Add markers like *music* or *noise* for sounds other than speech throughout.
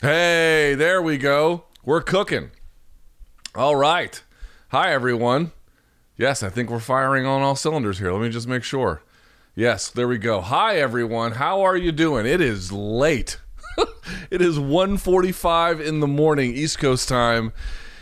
Hey, there we go. We're cooking. All right. Hi, everyone. Yes, I think we're firing on all cylinders here. Let me just make sure. Yes, there we go. Hi, everyone. How are you doing? It is late. *laughs* it is 1.45 in the morning, East Coast time,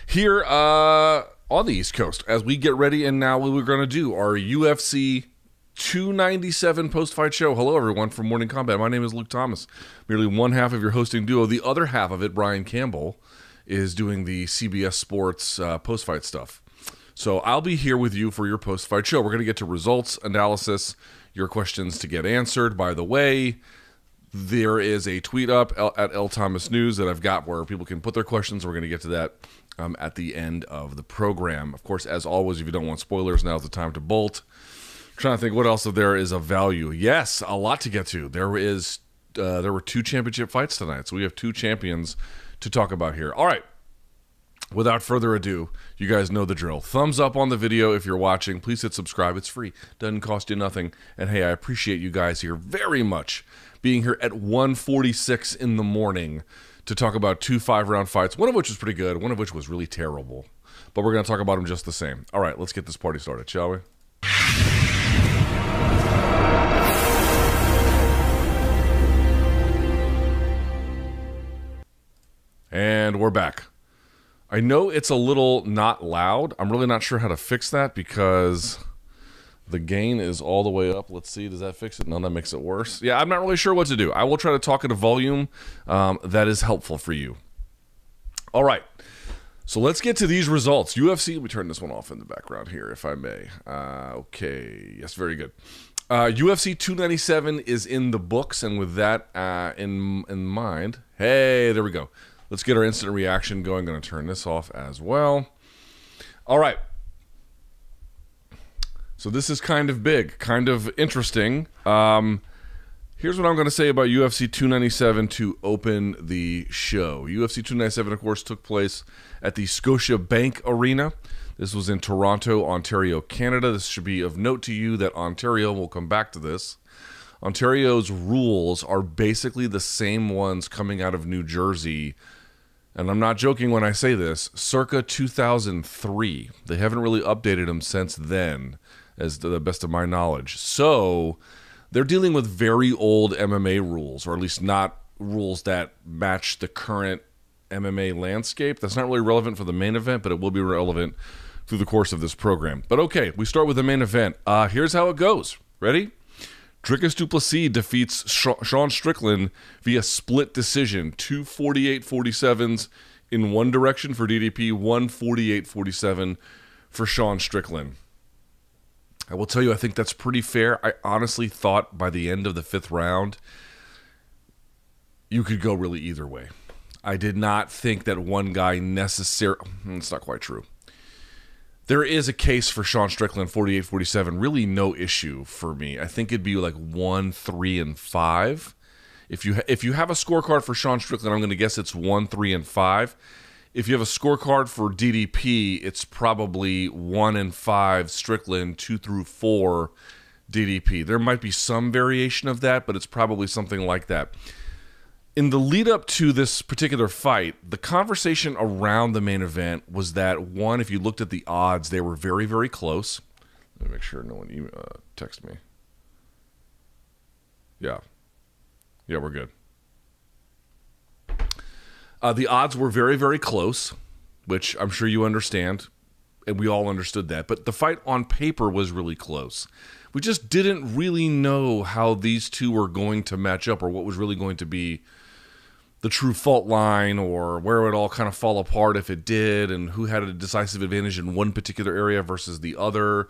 here uh, on the East Coast as we get ready. And now we're going to do our UFC 297 post fight show. Hello, everyone, from Morning Kombat. My name is Luke Thomas, merely one half of your hosting duo. The other half of it, Brian Campbell, is doing the CBS Sports uh, post fight stuff. So I'll be here with you for your post fight show. We're going to get to results, analysis, your questions to get answered. By the way, there is a tweet up at L Thomas News that I've got where people can put their questions. We're going to get to that um, at the end of the program. Of course, as always, if you don't want spoilers, now's the time to bolt trying to think what else there is of value. Yes, a lot to get to. There is uh, there were two championship fights tonight, so we have two champions to talk about here. All right. Without further ado, you guys know the drill. Thumbs up on the video if you're watching. Please hit subscribe. It's free. Doesn't cost you nothing. And hey, I appreciate you guys here very much being here at 1:46 in the morning to talk about two five-round fights, one of which was pretty good, one of which was really terrible. But we're going to talk about them just the same. All right, let's get this party started, shall we? And we're back. I know it's a little not loud. I'm really not sure how to fix that because the gain is all the way up. Let's see, does that fix it? No, that makes it worse. Yeah, I'm not really sure what to do. I will try to talk at a volume um, that is helpful for you. All right. So let's get to these results. UFC, let me turn this one off in the background here, if I may. Uh, okay. Yes, very good. Uh, UFC 297 is in the books, and with that uh, in in mind, hey, there we go. Let's get our instant reaction going. I'm going to turn this off as well. All right. So this is kind of big, kind of interesting. Um, here's what I'm going to say about UFC 297 to open the show. UFC 297, of course, took place at the Scotiabank Arena. This was in Toronto, Ontario, Canada. This should be of note to you that Ontario, we'll come back to this. Ontario's rules are basically the same ones coming out of New Jersey and I'm not joking when I say this, circa 2003. They haven't really updated them since then, as to the best of my knowledge. So they're dealing with very old MMA rules, or at least not rules that match the current MMA landscape. That's not really relevant for the main event, but it will be relevant through the course of this program. But okay, we start with the main event. Uh, here's how it goes. Ready? Dricus Du Plessis defeats Sean Strickland via split decision, two 48 47s in one direction for DDP, one 48 47 for Sean Strickland. I will tell you, I think that's pretty fair. I honestly thought by the end of the fifth round, you could go really either way. I did not think that one guy necessarily. Hmm, it's not quite true there is a case for Sean Strickland 48 47 really no issue for me. I think it'd be like 1 3 and 5 if you ha- if you have a scorecard for Sean Strickland I'm going to guess it's 1 3 and 5 if you have a scorecard for DDP it's probably 1 and 5 Strickland 2 through 4 DDP there might be some variation of that but it's probably something like that in the lead up to this particular fight, the conversation around the main event was that one, if you looked at the odds, they were very, very close. Let me make sure no one email, uh, text me. Yeah, yeah, we're good. Uh, the odds were very, very close, which I'm sure you understand, and we all understood that. But the fight on paper was really close. We just didn't really know how these two were going to match up or what was really going to be the true fault line or where it all kind of fall apart if it did and who had a decisive advantage in one particular area versus the other.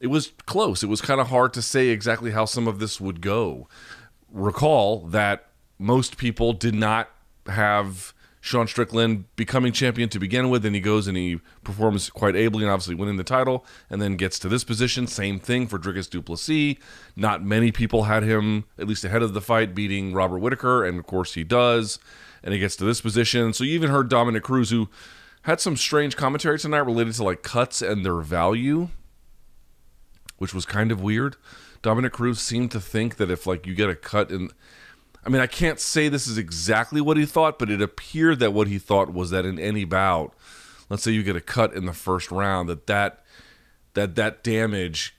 It was close. It was kind of hard to say exactly how some of this would go. Recall that most people did not have Sean Strickland becoming champion to begin with, and he goes and he performs quite ably and obviously winning the title, and then gets to this position. Same thing for Dricus Du Plessis. Not many people had him, at least ahead of the fight, beating Robert Whitaker, and of course he does, and he gets to this position. So you even heard Dominick Cruz, who had some strange commentary tonight related to like cuts and their value, which was kind of weird. Dominick Cruz seemed to think that if like you get a cut in I mean, I can't say this is exactly what he thought, but it appeared that what he thought was that in any bout, let's say you get a cut in the first round, that that that, that damage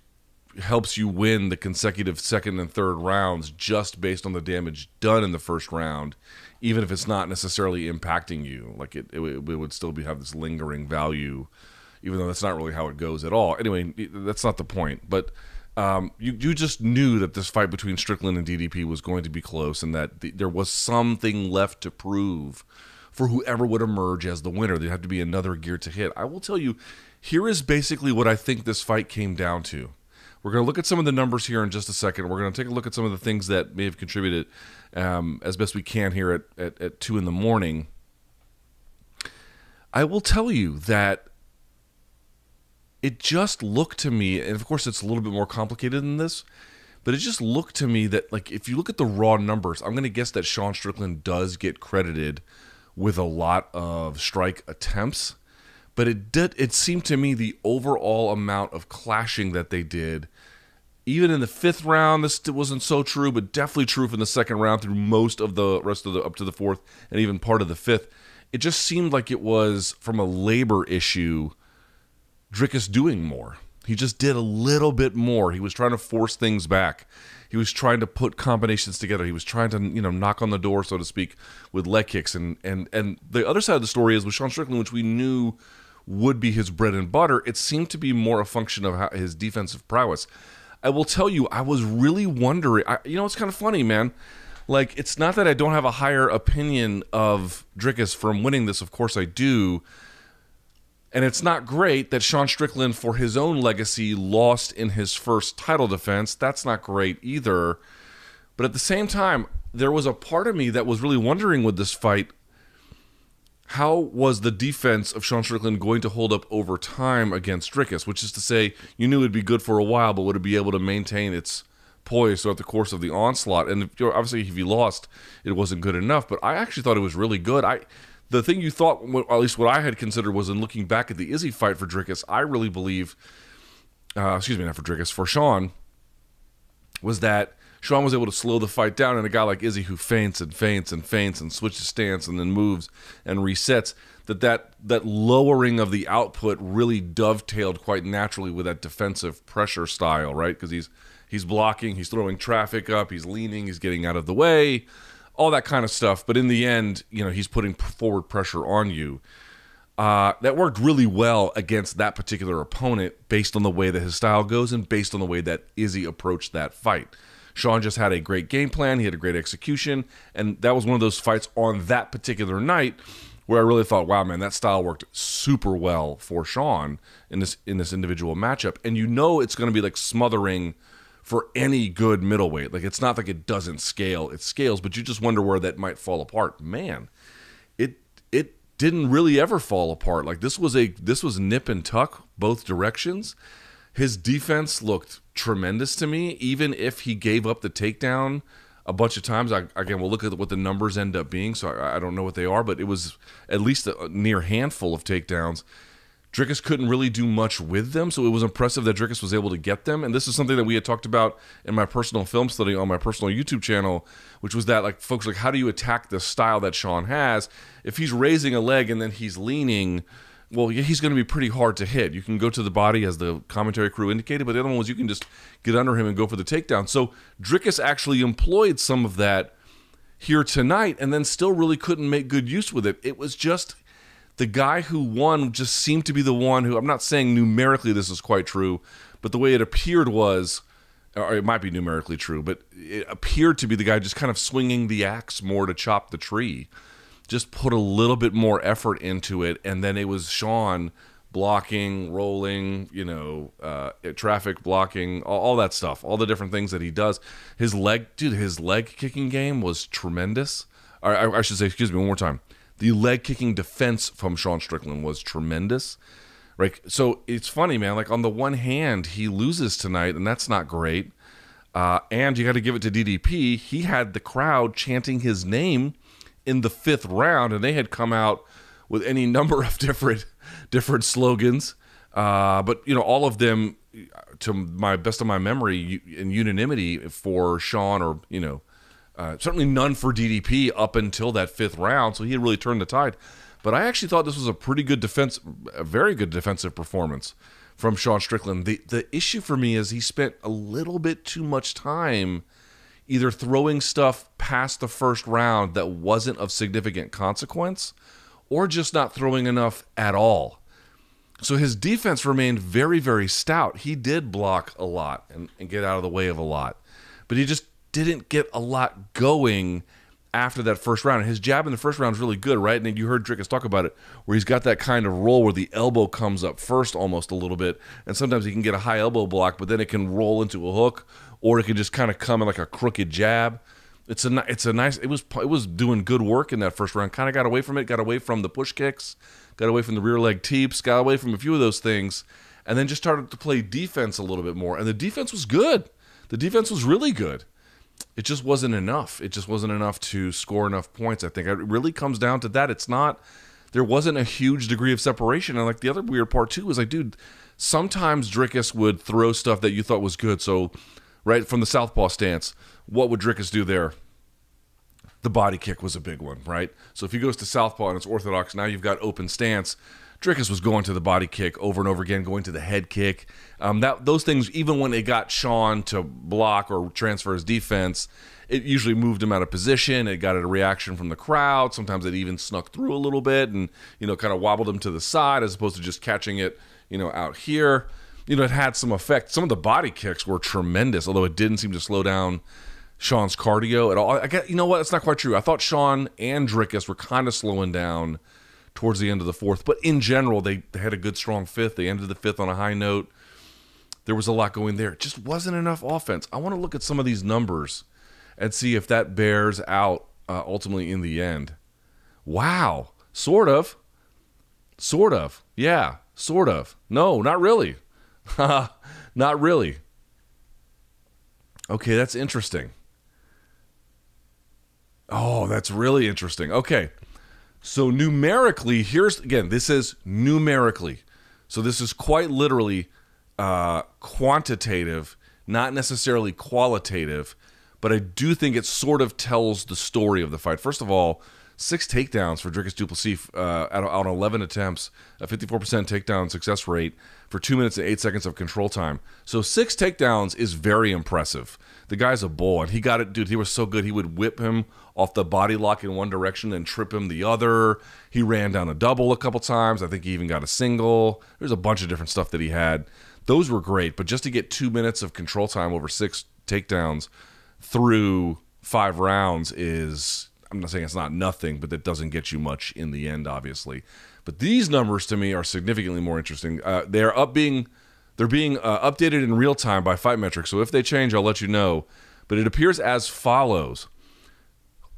helps you win the consecutive second and third rounds just based on the damage done in the first round, even if it's not necessarily impacting you. Like it, it, it would still be have this lingering value, even though that's not really how it goes at all. Anyway, that's not the point. But um, you you just knew that this fight between Strickland and DDP was going to be close, and that the, there was something left to prove for whoever would emerge as the winner. There'd have to be another gear to hit. I will tell you, here is basically what I think this fight came down to. We're going to look at some of the numbers here in just a second. We're going to take a look at some of the things that may have contributed um, as best we can here at, at, at 2 in the morning. I will tell you that it just looked to me, and of course it's a little bit more complicated than this, but it just looked to me that like if you look at the raw numbers, I'm going to guess that Sean Strickland does get credited with a lot of strike attempts, but it did it seemed to me the overall amount of clashing that they did even in the fifth round, this wasn't so true, but definitely true for the second round through most of the rest of the up to the fourth and even part of the fifth. It just seemed like it was from a labor issue Dricus doing more. He just did a little bit more. He was trying to force things back. He was trying to put combinations together. He was trying to, you know, knock on the door, so to speak, with leg kicks. And and and the other side of the story is with Sean Strickland, which we knew would be his bread and butter. It seemed to be more a function of how, his defensive prowess. I will tell you, I was really wondering. I, you know, it's kind of funny, man. Like, it's not that I don't have a higher opinion of Dricus from winning this. Of course, I do. And it's not great that Sean Strickland, for his own legacy, lost in his first title defense. That's not great either. But at the same time, there was a part of me that was really wondering with this fight how was the defense of Sean Strickland going to hold up over time against Dricus? Which is to say, you knew it'd be good for a while, but would it be able to maintain its poise throughout the course of the onslaught? And obviously, if he lost, it wasn't good enough. But I actually thought it was really good. I the thing you thought, at least what I had considered, was in looking back at the Izzy fight for Dricus, I really believe, uh, excuse me, not for Dricus, for Sean, was that Sean was able to slow the fight down, and a guy like Izzy who feints and feints and feints and switches stance and then moves and resets, that that, that lowering of the output really dovetailed quite naturally with that defensive pressure style, right? Because he's he's blocking, he's throwing traffic up, he's leaning, he's getting out of the way, all that kind of stuff. But in the end, you know, he's putting forward pressure on you. Uh, that worked really well against that particular opponent based on the way that his style goes and based on the way that Izzy approached that fight. Sean just had a great game plan. He had a great execution, and that was one of those fights on that particular night where I really thought, wow, man, that style worked super well for Sean in this in this individual matchup. And you know it's going to be like smothering for any good middleweight. Like it's not like it doesn't scale; it scales, but you just wonder where that might fall apart. Man, it it didn't really ever fall apart. Like this was a this was nip and tuck both directions. His defense looked tremendous to me, even if he gave up the takedown a bunch of times. I, again, we'll look at what the numbers end up being, so I, I don't know what they are, but it was at least a near handful of takedowns. Dricus couldn't really do much with them, so it was impressive that Dricus was able to get them. And this is something that we had talked about in my personal film study on my personal YouTube channel, which was that like folks like how do you attack the style that Sean has? If he's raising a leg and then he's leaning, well, he's going to be pretty hard to hit. You can go to the body, as the commentary crew indicated, but the other one was you can just get under him and go for the takedown. So Dricus actually employed some of that here tonight and then still really couldn't make good use with it. It was just the guy who won just seemed to be the one who, I'm not saying numerically this is quite true, but the way it appeared was, or it might be numerically true, but it appeared to be the guy just kind of swinging the axe more to chop the tree just put a little bit more effort into it, and then it was Sean blocking, rolling, you know, uh, traffic blocking, all, all, that stuff, all the different things that he does. His leg, dude, his leg kicking game was tremendous. I, I should say, excuse me, one more time. The leg kicking defense from Sean Strickland was tremendous. Right. So it's funny, man. Like on the one hand, he loses tonight, and that's not great. Uh, and you got to give it to DDP. He had the crowd chanting his name in the fifth round, and they had come out with any *laughs* number of different different slogans. Uh, but you know, all of them, to my best of my memory, in unanimity for Sean or you know, Uh, certainly none for DDP up until that fifth round, so he had really turned the tide. But I actually thought this was a pretty good defense, a very good defensive performance from Sean Strickland. The the issue for me is he spent a little bit too much time either throwing stuff past the first round that wasn't of significant consequence or just not throwing enough at all. So his defense remained very, very stout. He did block a lot and, and get out of the way of a lot, but he just didn't get a lot going after that first round. His jab in the first round is really good, right? And you heard Dricus talk about it, where he's got that kind of roll where the elbow comes up first almost a little bit. And sometimes he can get a high elbow block, but then it can roll into a hook or it can just kind of come in like a crooked jab. It's a it's a nice. It was it was doing good work in that first round. Kind of got away from it. Got away from the push kicks. Got away from the rear leg teeps. Got away from a few of those things, and then just started to play defense a little bit more. And the defense was good. The defense was really good. It just wasn't enough. It just wasn't enough to score enough points. I think it really comes down to that. It's not. There wasn't a huge degree of separation. And like the other weird part too is like, dude, sometimes Dricus would throw stuff that you thought was good. So right from the southpaw stance. What would Dricus do there? The body kick was a big one, right? So if he goes to southpaw and it's orthodox, now you've got open stance. Dricus was going to the body kick over and over again, going to the head kick. Um, that those things, even when it got Sean to block or transfer his defense, it usually moved him out of position. It got a reaction from the crowd. Sometimes it even snuck through a little bit and you know kind of wobbled him to the side as opposed to just catching it you know out here you know, it had some effect. Some of the body kicks were tremendous, although it didn't seem to slow down Sean's cardio at all. I get, you know what? It's not quite true. I thought Sean and Dricus were kind of slowing down towards the end of the fourth, but in general, they, they had a good, strong fifth. They ended the fifth on a high note. There was a lot going there. It just wasn't enough offense. I want to look at some of these numbers and see if that bears out uh, ultimately in the end. Wow. Sort of. Sort of. Yeah. Sort of. No, not really. *laughs* Not really. Okay, that's interesting. Oh, that's really interesting. Okay. So numerically, here's again, this is numerically. So this is quite literally uh, quantitative, not necessarily qualitative, but I do think it sort of tells the story of the fight. First of all, six takedowns for Dricus Du Plessis uh, out, on 11 attempts, a 54% takedown success rate for two minutes and eight seconds of control time. So six takedowns is very impressive. The guy's a bull, and he got it, dude. He was so good. He would whip him off the body lock in one direction and trip him the other. He ran down a double a couple times. I think he even got a single. There's a bunch of different stuff that he had. Those were great, but just to get two minutes of control time over six takedowns through five rounds is I'm not saying it's not nothing, but that doesn't get you much in the end, obviously. But these numbers to me are significantly more interesting. Uh, they're up being they're being uh, updated in real time by Fight Metrics. So if they change, I'll let you know. But it appears as follows: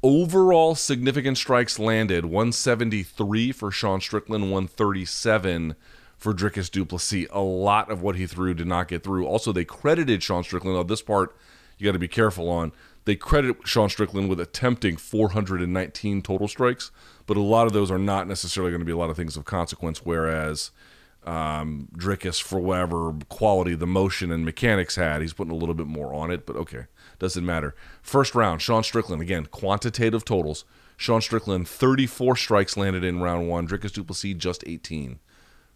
overall significant strikes landed 173 for Sean Strickland, 137 for Dricus Du Plessis. A lot of what he threw did not get through. Also, they credited Sean Strickland. Now, this part you got to be careful on. They credit Sean Strickland with attempting 419 total strikes, but a lot of those are not necessarily going to be a lot of things of consequence. Whereas um, Dricus, for whatever quality the motion and mechanics had, he's putting a little bit more on it, but okay, doesn't matter. First round, Sean Strickland, again, quantitative totals. Sean Strickland, 34 strikes landed in round one. Dricus Du Plessis, just 18.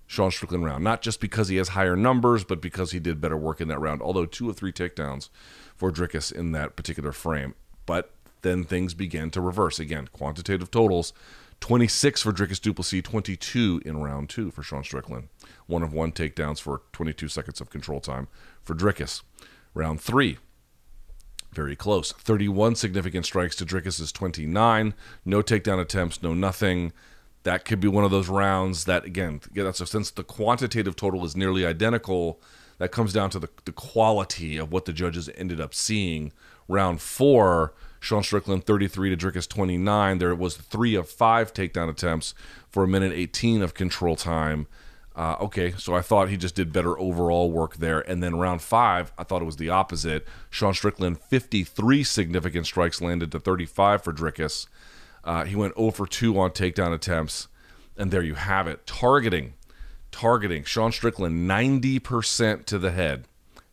Sean Strickland round. Not just because he has higher numbers, but because he did better work in that round, although two of three takedowns for Dricus in that particular frame. But then things began to reverse. Again, quantitative totals 26 for Dricus Du Plessis, 22 in round two for Sean Strickland. One of one takedowns for 22 seconds of control time for Dricus. Round three, very close. 31 significant strikes to Dricus's 29. No takedown attempts, no nothing. That could be one of those rounds that, again, that's a, since the quantitative total is nearly identical, that comes down to the, the quality of what the judges ended up seeing. Round four, Sean Strickland 33 to Dricus 29. There was three of five takedown attempts for a minute 18 of control time. Uh, okay, so I thought he just did better overall work there. And then round five, I thought it was the opposite. Sean Strickland 53 significant strikes landed to 35 for Dricus. Uh, he went 0 for 2 on takedown attempts. And there you have it. Targeting targeting Sean Strickland 90% to the head,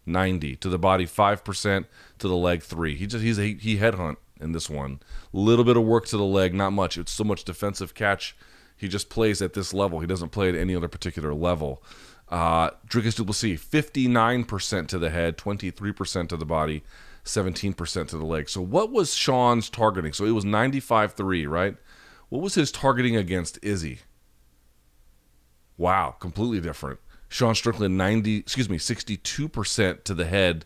90 to the body, 5% to the leg, 3. He just he's a, he headhunt in this one. Little bit of work to the leg, not much. It's so much defensive catch. He just plays at this level. He doesn't play at any other particular level. Uh, Dricus Du Plessis, 59% to the head, 23% to the body, 17% to the leg. So what was Sean's targeting? So it was 95-3, right? What was his targeting against Izzy? Wow, completely different. Sean Strickland 90, excuse me, 62% to the head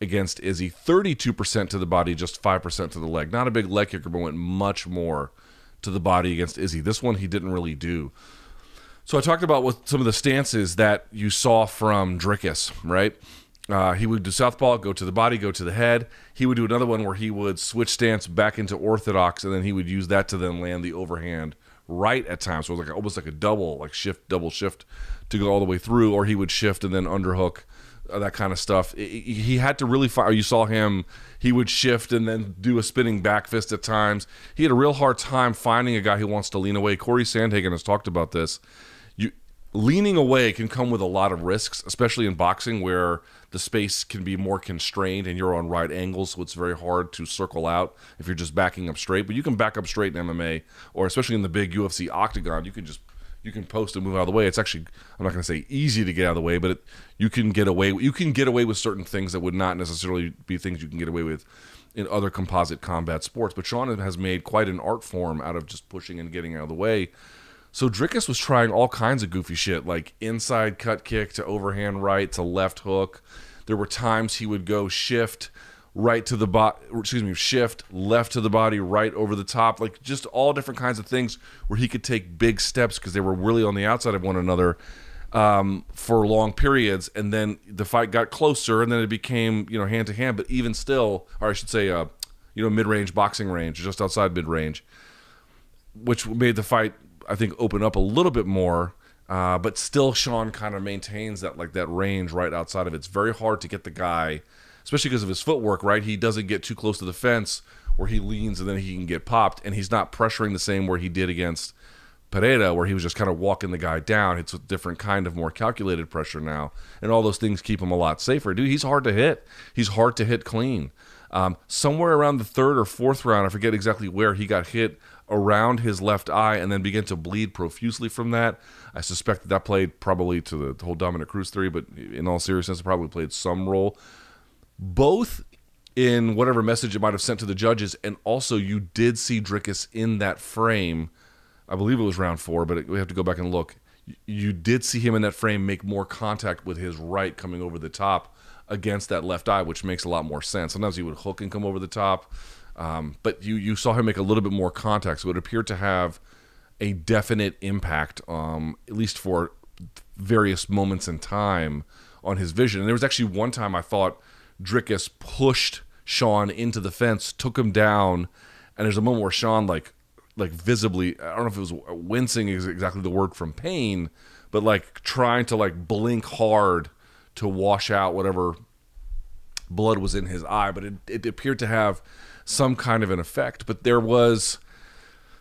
against Izzy, 32% to the body, just 5% to the leg. Not a big leg kicker, but went much more to the body against Izzy. This one he didn't really do. So I talked about what some of the stances that you saw from Dricus, right? Uh, he would do southpaw, go to the body, go to the head. He would do another one where he would switch stance back into orthodox, and then he would use that to then land the overhand right at times. So it was like almost like a double, like shift, double shift to go all the way through, or he would shift and then underhook, uh, that kind of stuff. he had to really find. You saw him; he would shift and then do a spinning back fist at times. He had a real hard time finding a guy who wants to lean away. Corey Sandhagen has talked about this. Leaning away can come with a lot of risks, especially in boxing where the space can be more constrained and you're on right angles, so it's very hard to circle out if you're just backing up straight. But you can back up straight in MMA, or especially in the big UFC octagon, you can just you can post and move out of the way. It's actually I'm not going to say easy to get out of the way, but it, you can get away you can get away with certain things that would not necessarily be things you can get away with in other composite combat sports. But Sean has made quite an art form out of just pushing and getting out of the way. So Dricus was trying all kinds of goofy shit, like inside cut kick to overhand right to left hook. There were times he would go shift right to the body, excuse me, shift left to the body, right over the top, like just all different kinds of things where he could take big steps because they were really on the outside of one another um, for long periods. And then the fight got closer, and then it became you know hand to hand. But even still, or I should say, uh, you know, mid range boxing range, just outside mid range, which made the fight I think open up a little bit more. Uh, but still, Sean kind of maintains that like that range right outside of it. It's very hard to get the guy, especially because of his footwork. Right, he doesn't get too close to the fence where he leans and then he can get popped, and he's not pressuring the same where he did against Pereira, where he was just kind of walking the guy down. It's a different kind of more calculated pressure now, and all those things keep him a lot safer. Dude, he's hard to hit. He's hard to hit clean. Um, somewhere around the third or fourth round, I forget exactly where he got hit around his left eye and then began to bleed profusely from that. I suspect that, that played probably to the, whole Dominick Cruz theory, but in all seriousness, it probably played some role. Both in whatever message it might have sent to the judges, and also you did see Dricus in that frame. I believe it was round four, but we have to go back and look. You did see him in that frame make more contact with his right coming over the top against that left eye, which makes a lot more sense. Sometimes he would hook and come over the top. Um, but you you saw him make a little bit more contact, so it appeared to have a definite impact, um, at least for various moments in time, on his vision. And there was actually one time I thought Dricus pushed Sean into the fence, took him down, and there's a moment where Sean like like visibly I don't know if it was wincing is exactly the word from pain, but like trying to like blink hard to wash out whatever blood was in his eye, but it, it appeared to have some kind of an effect. But there was,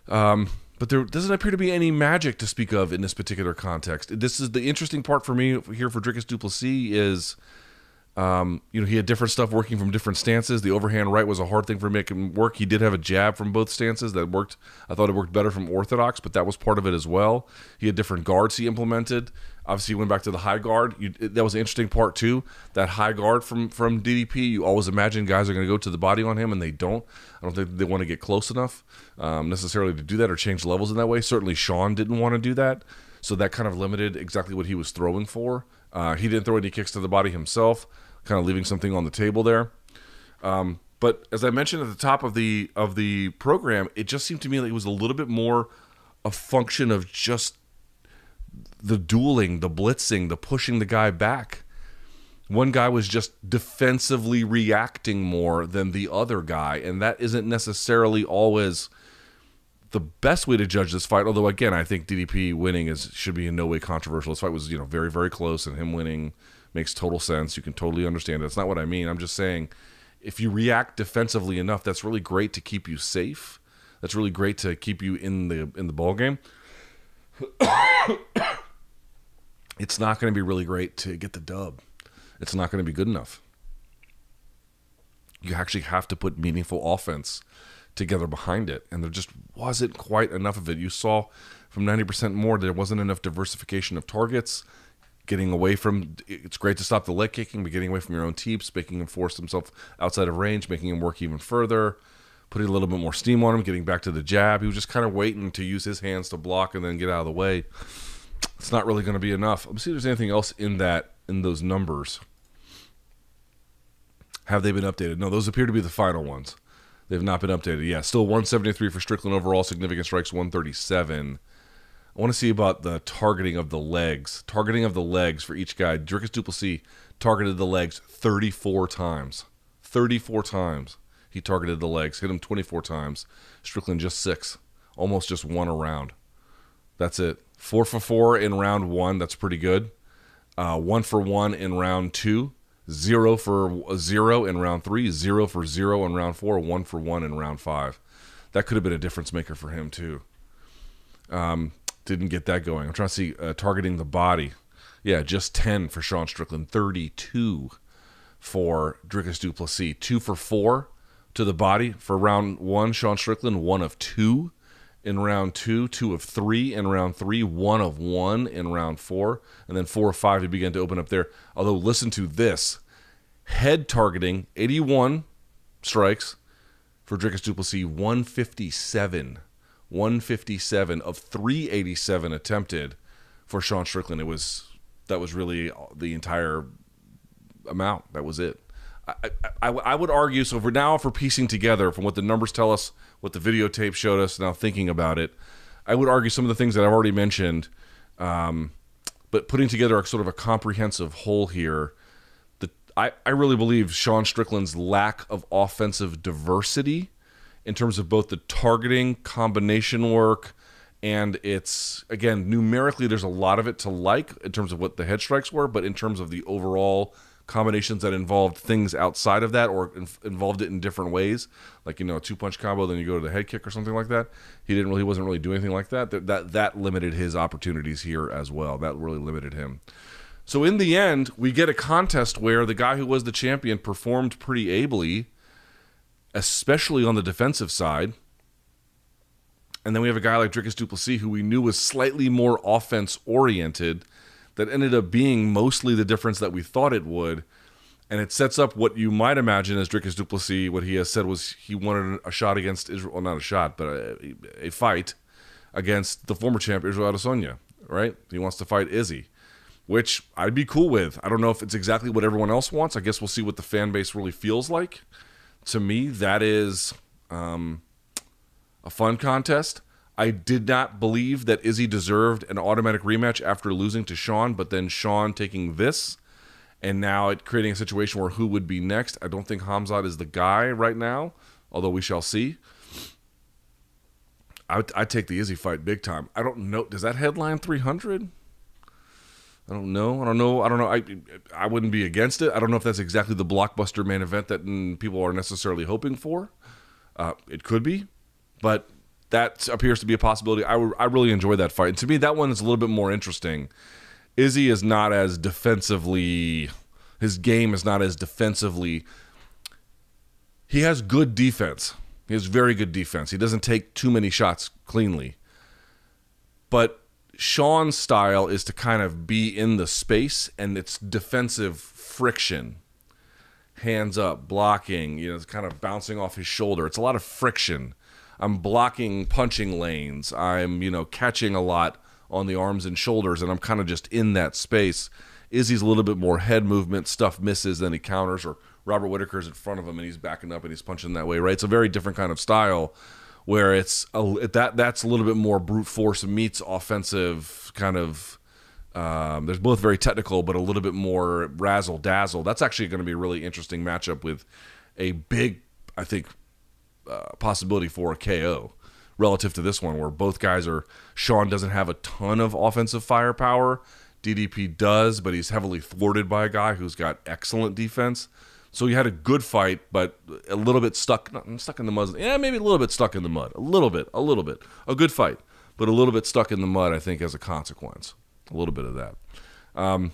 um, but there doesn't appear to be any magic to speak of in this particular context. This is the interesting part for me here for Dricus Du Plessis is. Um, you know, he had different stuff working from different stances. The overhand right was a hard thing for him making work. He did have a jab from both stances that worked. I thought it worked better from orthodox, but that was part of it as well. He had different guards he implemented. Obviously, he went back to the high guard. You, that was an interesting part too. That high guard from from DDP. You always imagine guys are going to go to the body on him, and they don't. I don't think they want to get close enough um, necessarily to do that or change levels in that way. Certainly, Sean didn't want to do that, so that kind of limited exactly what he was throwing for. Uh, he didn't throw any kicks to the body himself, kind of leaving something on the table there. Um, but as I mentioned at the top of the of the program, it just seemed to me like it was a little bit more a function of just the dueling, the blitzing, the pushing the guy back. One guy was just defensively reacting more than the other guy, and that isn't necessarily always the best way to judge this fight. Although again, I think DDP winning is should be in no way controversial. This fight was, you know, very, very close, and him winning makes total sense. You can totally understand it. That's not what I mean. I'm just saying if you react defensively enough, that's really great to keep you safe. That's really great to keep you in the in the ball game *coughs* it's not going to be really great to get the dub. It's not going to be good enough. you actually have to put meaningful offense together behind it. And there just wasn't quite enough of it. You saw from 90% more, there wasn't enough diversification of targets. Getting away from it's great to stop the leg kicking, but getting away from your own teeps, making him force himself outside of range, making him work even further, putting a little bit more steam on him, getting back to the jab. He was just kind of waiting to use his hands to block and then get out of the way. It's not really going to be enough. Let me see if there's anything else in that in those numbers. Have they been updated? No, those appear to be the final ones. They've not been updated. Yeah, still 173 for Strickland overall, significant strikes 137. I want to see about the targeting of the legs. Targeting of the legs for each guy. Dricus Du Plessis targeted the legs 34 times. 34 times he targeted the legs. Hit him 24 times. Strickland just six. Almost just one around. That's it. Four for four in round one. That's pretty good. Uh, one for one in round two. Zero for zero in round three. Zero for zero in round four, one for one in round five. That could have been a difference maker for him too. Um, didn't get that going. I'm trying to see uh, targeting the body. Yeah, just 10 for Sean Strickland, 32 for Dricus Du Plessis, two for four to the body for round one. Sean Strickland, one of two in round two, two of three in round three, one of one in round four, and then four or five he began to open up there. Although, listen to this head targeting 81 strikes for Dricus Du Plessis, 157. 157 of 387 attempted for Sean Strickland. It was that was really the entire amount. That was it. I, I, I would argue so for now for piecing together from what the numbers tell us what the videotape showed us now thinking about it i would argue some of the things that i've already mentioned um, but putting together a sort of a comprehensive whole here the, I, I really believe sean strickland's lack of offensive diversity in terms of both the targeting combination work and it's again numerically there's a lot of it to like in terms of what the head strikes were but in terms of the overall combinations that involved things outside of that or in, involved it in different ways like you know a two punch combo then you go to the head kick or something like that. He didn't really he wasn't really doing anything like that. That that, that limited his opportunities here as well. That really limited him. So in the end we get a contest where the guy who was the champion performed pretty ably especially on the defensive side and then we have a guy like Dricus Du Plessis who we knew was slightly more offense oriented that ended up being mostly the difference that we thought it would. And it sets up what you might imagine as Dricus Du Plessis. What he has said was he wanted a shot against Israel, well, not a shot, but a, a fight against the former champ Israel Adesanya. Right? He wants to fight Izzy, which I'd be cool with. I don't know if it's exactly what everyone else wants. I guess we'll see what the fan base really feels like. To me, that is um, a fun contest. I did not believe that Izzy deserved an automatic rematch after losing to Sean, but then Sean taking this and now it creating a situation where who would be next. I don't think Hamzat is the guy right now, although we shall see. I I take the Izzy fight big time. I don't know. Does that headline 300? I don't know. I don't know. I don't know. I I wouldn't be against it. I don't know if that's exactly the blockbuster main event that people are necessarily hoping for. Uh, it could be, but that appears to be a possibility. I, I really enjoy that fight. And to me, that one is a little bit more interesting. Izzy is not as defensively, his game is not as defensively. He has good defense. He has very good defense. He doesn't take too many shots cleanly. But Sean's style is to kind of be in the space and it's defensive friction. Hands up, blocking, you know, it's kind of bouncing off his shoulder. It's a lot of friction I'm blocking punching lanes. I'm, you know, catching a lot on the arms and shoulders, and I'm kind of just in that space. Izzy's a little bit more head movement, stuff misses, then he counters, or Robert Whitaker's in front of him and he's backing up and he's punching that way, right? It's a very different kind of style where it's a, that that's a little bit more brute force meets offensive kind of. Um, there's both very technical, but a little bit more razzle dazzle. That's actually going to be a really interesting matchup with a big, I think, uh, possibility for a KO relative to this one, where both guys are. Sean doesn't have a ton of offensive firepower. DDP does, but he's heavily thwarted by a guy who's got excellent defense. So he had a good fight, but a little bit stuck, stuck in the mud. Yeah, maybe a little bit stuck in the mud. A little bit, a little bit. A good fight, but a little bit stuck in the mud. I think as a consequence, a little bit of that. Um,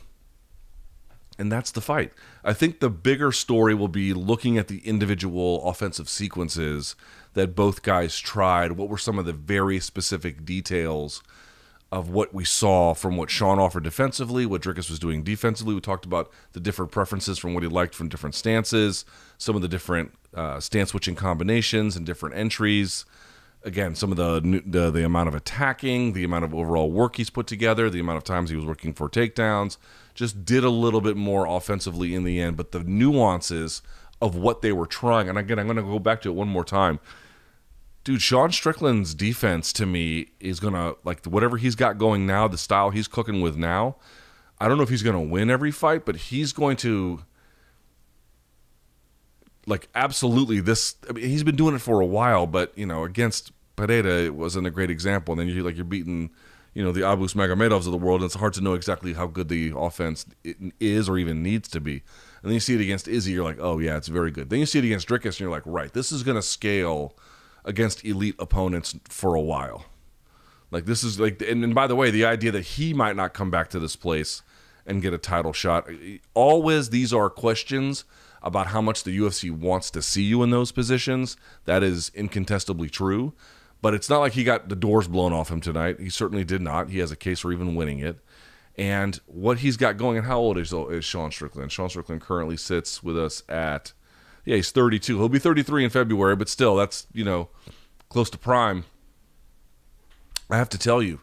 and that's the fight. I think the bigger story will be looking at the individual offensive sequences that both guys tried. What were some of the very specific details of what we saw from what Sean offered defensively, what Dricus was doing defensively? We talked about the different preferences from what he liked from different stances, some of the different uh, stance switching combinations and different entries. Again, some of the, the the amount of attacking, the amount of overall work he's put together, the amount of times he was working for takedowns just did a little bit more offensively in the end, but the nuances of what they were trying, and again, I'm going to go back to it one more time. Dude, Sean Strickland's defense to me is to, like, whatever he's got going now, the style he's cooking with now, I don't know if he's to win every fight, but he's going to, like, absolutely this. I mean, he's been doing it for a while, but, you know, against Pereira, it wasn't a great example. And then you're like, you're beating you know the Abus Magomedovs of the world, and it's hard to know exactly how good the offense is or even needs to be. And then you see it against Izzy, you're like, oh yeah, it's very good. Then you see it against Dricus, and you're like, right, this is going to scale against elite opponents for a while. Like this is like, and, and by the way, the idea that he might not come back to this place and get a title shot. Always, these are questions about how much the UFC wants to see you in those positions. That is incontestably true. But it's not like he got the doors blown off him tonight. He certainly did not. He has a case for even winning it. And what he's got going, and how old is, is Sean Strickland? Sean Strickland currently sits with us at, yeah, he's 32. He'll be 33 in February, but still, that's, you know, close to prime. I have to tell you,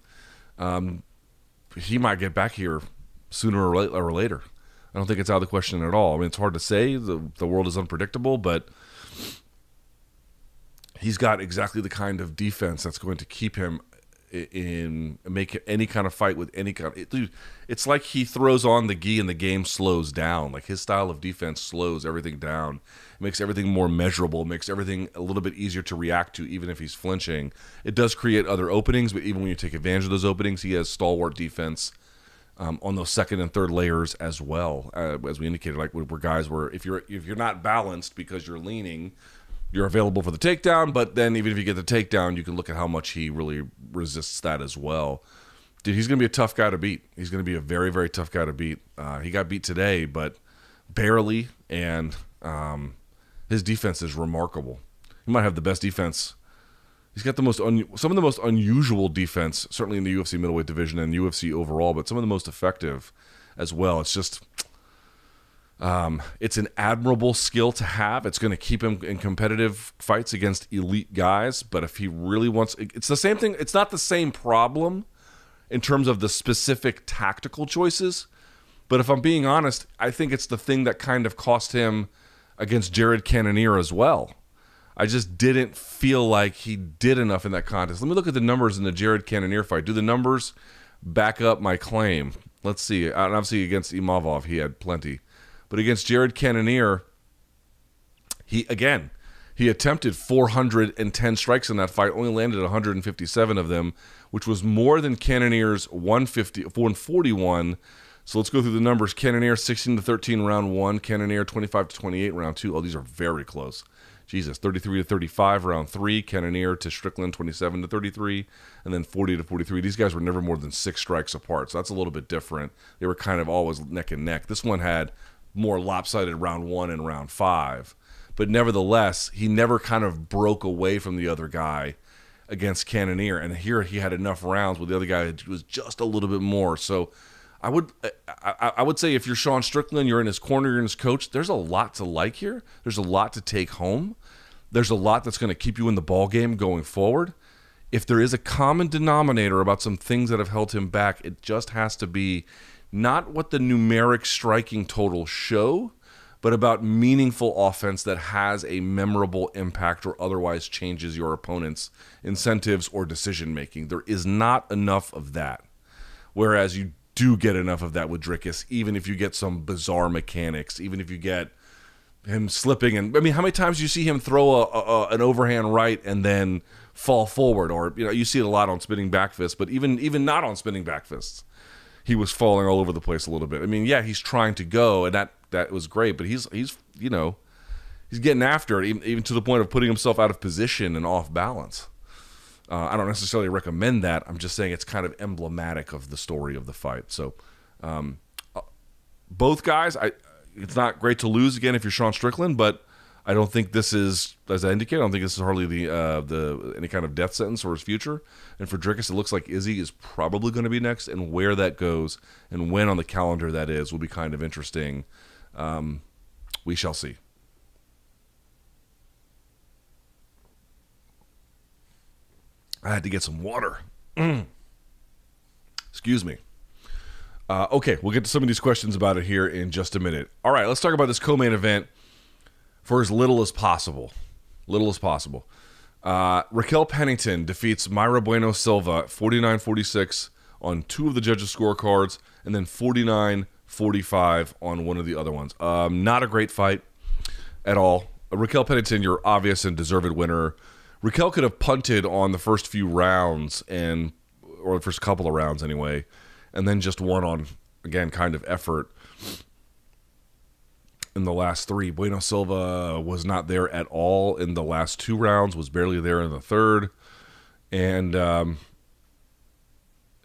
um, he might get back here sooner or later. I don't think it's out of the question at all. I mean, it's hard to say. The, the world is unpredictable, but he's got exactly the kind of defense that's going to keep him in make any kind of fight with any kind. Of, it, dude, it's like he throws on the gi and the game slows down. Like his style of defense slows everything down, it makes everything more measurable, makes everything a little bit easier to react to, even if he's flinching. It does create other openings, but even when you take advantage of those openings, he has stalwart defense. Um, on those second and third layers as well, uh, as we indicated, like where guys were, if you're if you're not balanced because you're leaning, you're available for the takedown, but then even if you get the takedown, you can look at how much he really resists that as well. Dude, he's going to be a tough guy to beat. He's going to be a very, very tough guy to beat. Uh, he got beat today, but barely, and um, his defense is remarkable. He might have the best defense. He's got the most un- some of the most unusual defense, certainly in the UFC middleweight division and UFC overall, but some of the most effective as well. It's just um, it's an admirable skill to have. It's going to keep him in competitive fights against elite guys. But if he really wants, it's the same thing. It's not the same problem in terms of the specific tactical choices. But if I'm being honest, I think it's the thing that kind of cost him against Jared Cannonier as well. I just didn't feel like he did enough in that contest. Let me look at the numbers in the Jared Cannonier fight. Do the numbers back up my claim? Let's see. And obviously against Imavov, he had plenty. But against Jared Cannonier, he again he attempted 410 strikes in that fight, only landed 157 of them, which was more than Cannonier's 150 141. So let's go through the numbers. Cannonier 16 to 13 round 1, Cannonier 25 to 28 round 2. Oh, these are very close. Jesus, 33 to 35 round 3, Cannonier to Strickland 27 to 33, and then 40 to 43. These guys were never more than 6 strikes apart. So that's a little bit different. They were kind of always neck and neck. This one had more lopsided round one and round five. But nevertheless, he never kind of broke away from the other guy against Cannonier. And here he had enough rounds where the other guy was just a little bit more. So I would I, I would say if you're Sean Strickland, you're in his corner, you're in his coach, there's a lot to like here. There's a lot to take home. There's a lot that's going to keep you in the ball game going forward. If there is a common denominator about some things that have held him back, it just has to be not what the numeric striking totals show, but about meaningful offense that has a memorable impact or otherwise changes your opponent's incentives or decision making. There is not enough of that. Whereas you do get enough of that with Dricus, even if you get some bizarre mechanics, even if you get him slipping and I mean, how many times do you see him throw a, a, an overhand right and then fall forward, or you know, you see it a lot on spinning back fists, but even even not on spinning back fists, he was falling all over the place a little bit. I mean, yeah, he's trying to go, and that that was great, but he's he's you know he's getting after it, even, even to the point of putting himself out of position and off balance. Uh, I don't necessarily recommend that. I'm just saying it's kind of emblematic of the story of the fight. So, um, uh, both guys, I it's not great to lose again if you're Sean Strickland, but I don't think this is, as I indicated, I don't think this is hardly the uh, the any kind of death sentence for his future. And for Dricus, it looks like Izzy is probably going to be next, and where that goes and when on the calendar that is will be kind of interesting. Um, we shall see. I had to get some water. *clears throat* Excuse me. Uh, okay, we'll get to some of these questions about it here in just a minute. All right, let's talk about this co-main event for as little as possible. Little as possible. Uh, Raquel Pennington defeats Mayra Bueno Silva 49 46 on two of the judges' scorecards, and then 49 45 on one of the other ones. Um, not a great fight at all. Raquel Pennington, your obvious and deserved winner. Raquel could have punted on the first few rounds and or the first couple of rounds anyway, and then just won on again kind of effort in the last three. Bueno Silva was not there at all in the last two rounds, was barely there in the third. And um,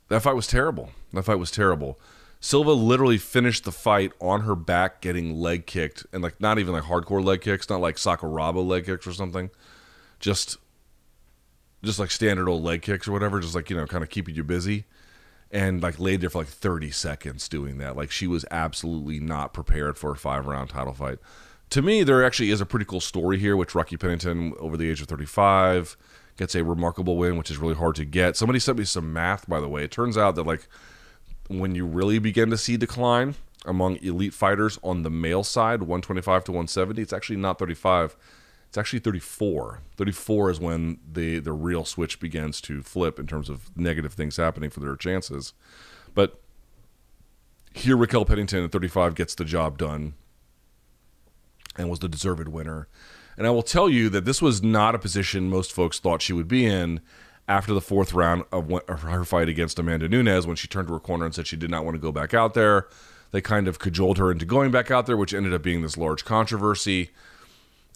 that fight was terrible. That fight was terrible. Silva literally finished the fight on her back, getting leg kicked, and like not even like hardcore leg kicks, not like Sakuraba leg kicks or something, just just like standard old leg kicks or whatever, just like you know, kind of keeping you busy and like laid there for like 30 seconds doing that. Like she was absolutely not prepared for a five round title fight. To me, there actually is a pretty cool story here, which Rocky Pennington, over the age of 35, gets a remarkable win, which is really hard to get. Somebody sent me some math, by the way. It turns out that like when you really begin to see decline among elite fighters on the male side, 125 to 170, it's actually not 35 it's actually 34. 34 is when the the real switch begins to flip in terms of negative things happening for their chances. But here, Raquel Pennington at 35 gets the job done and was the deserved winner. And I will tell you that this was not a position most folks thought she would be in after the fourth round of her fight against Amanda Nunes when she turned to her corner and said she did not want to go back out there. They kind of cajoled her into going back out there, which ended up being this large controversy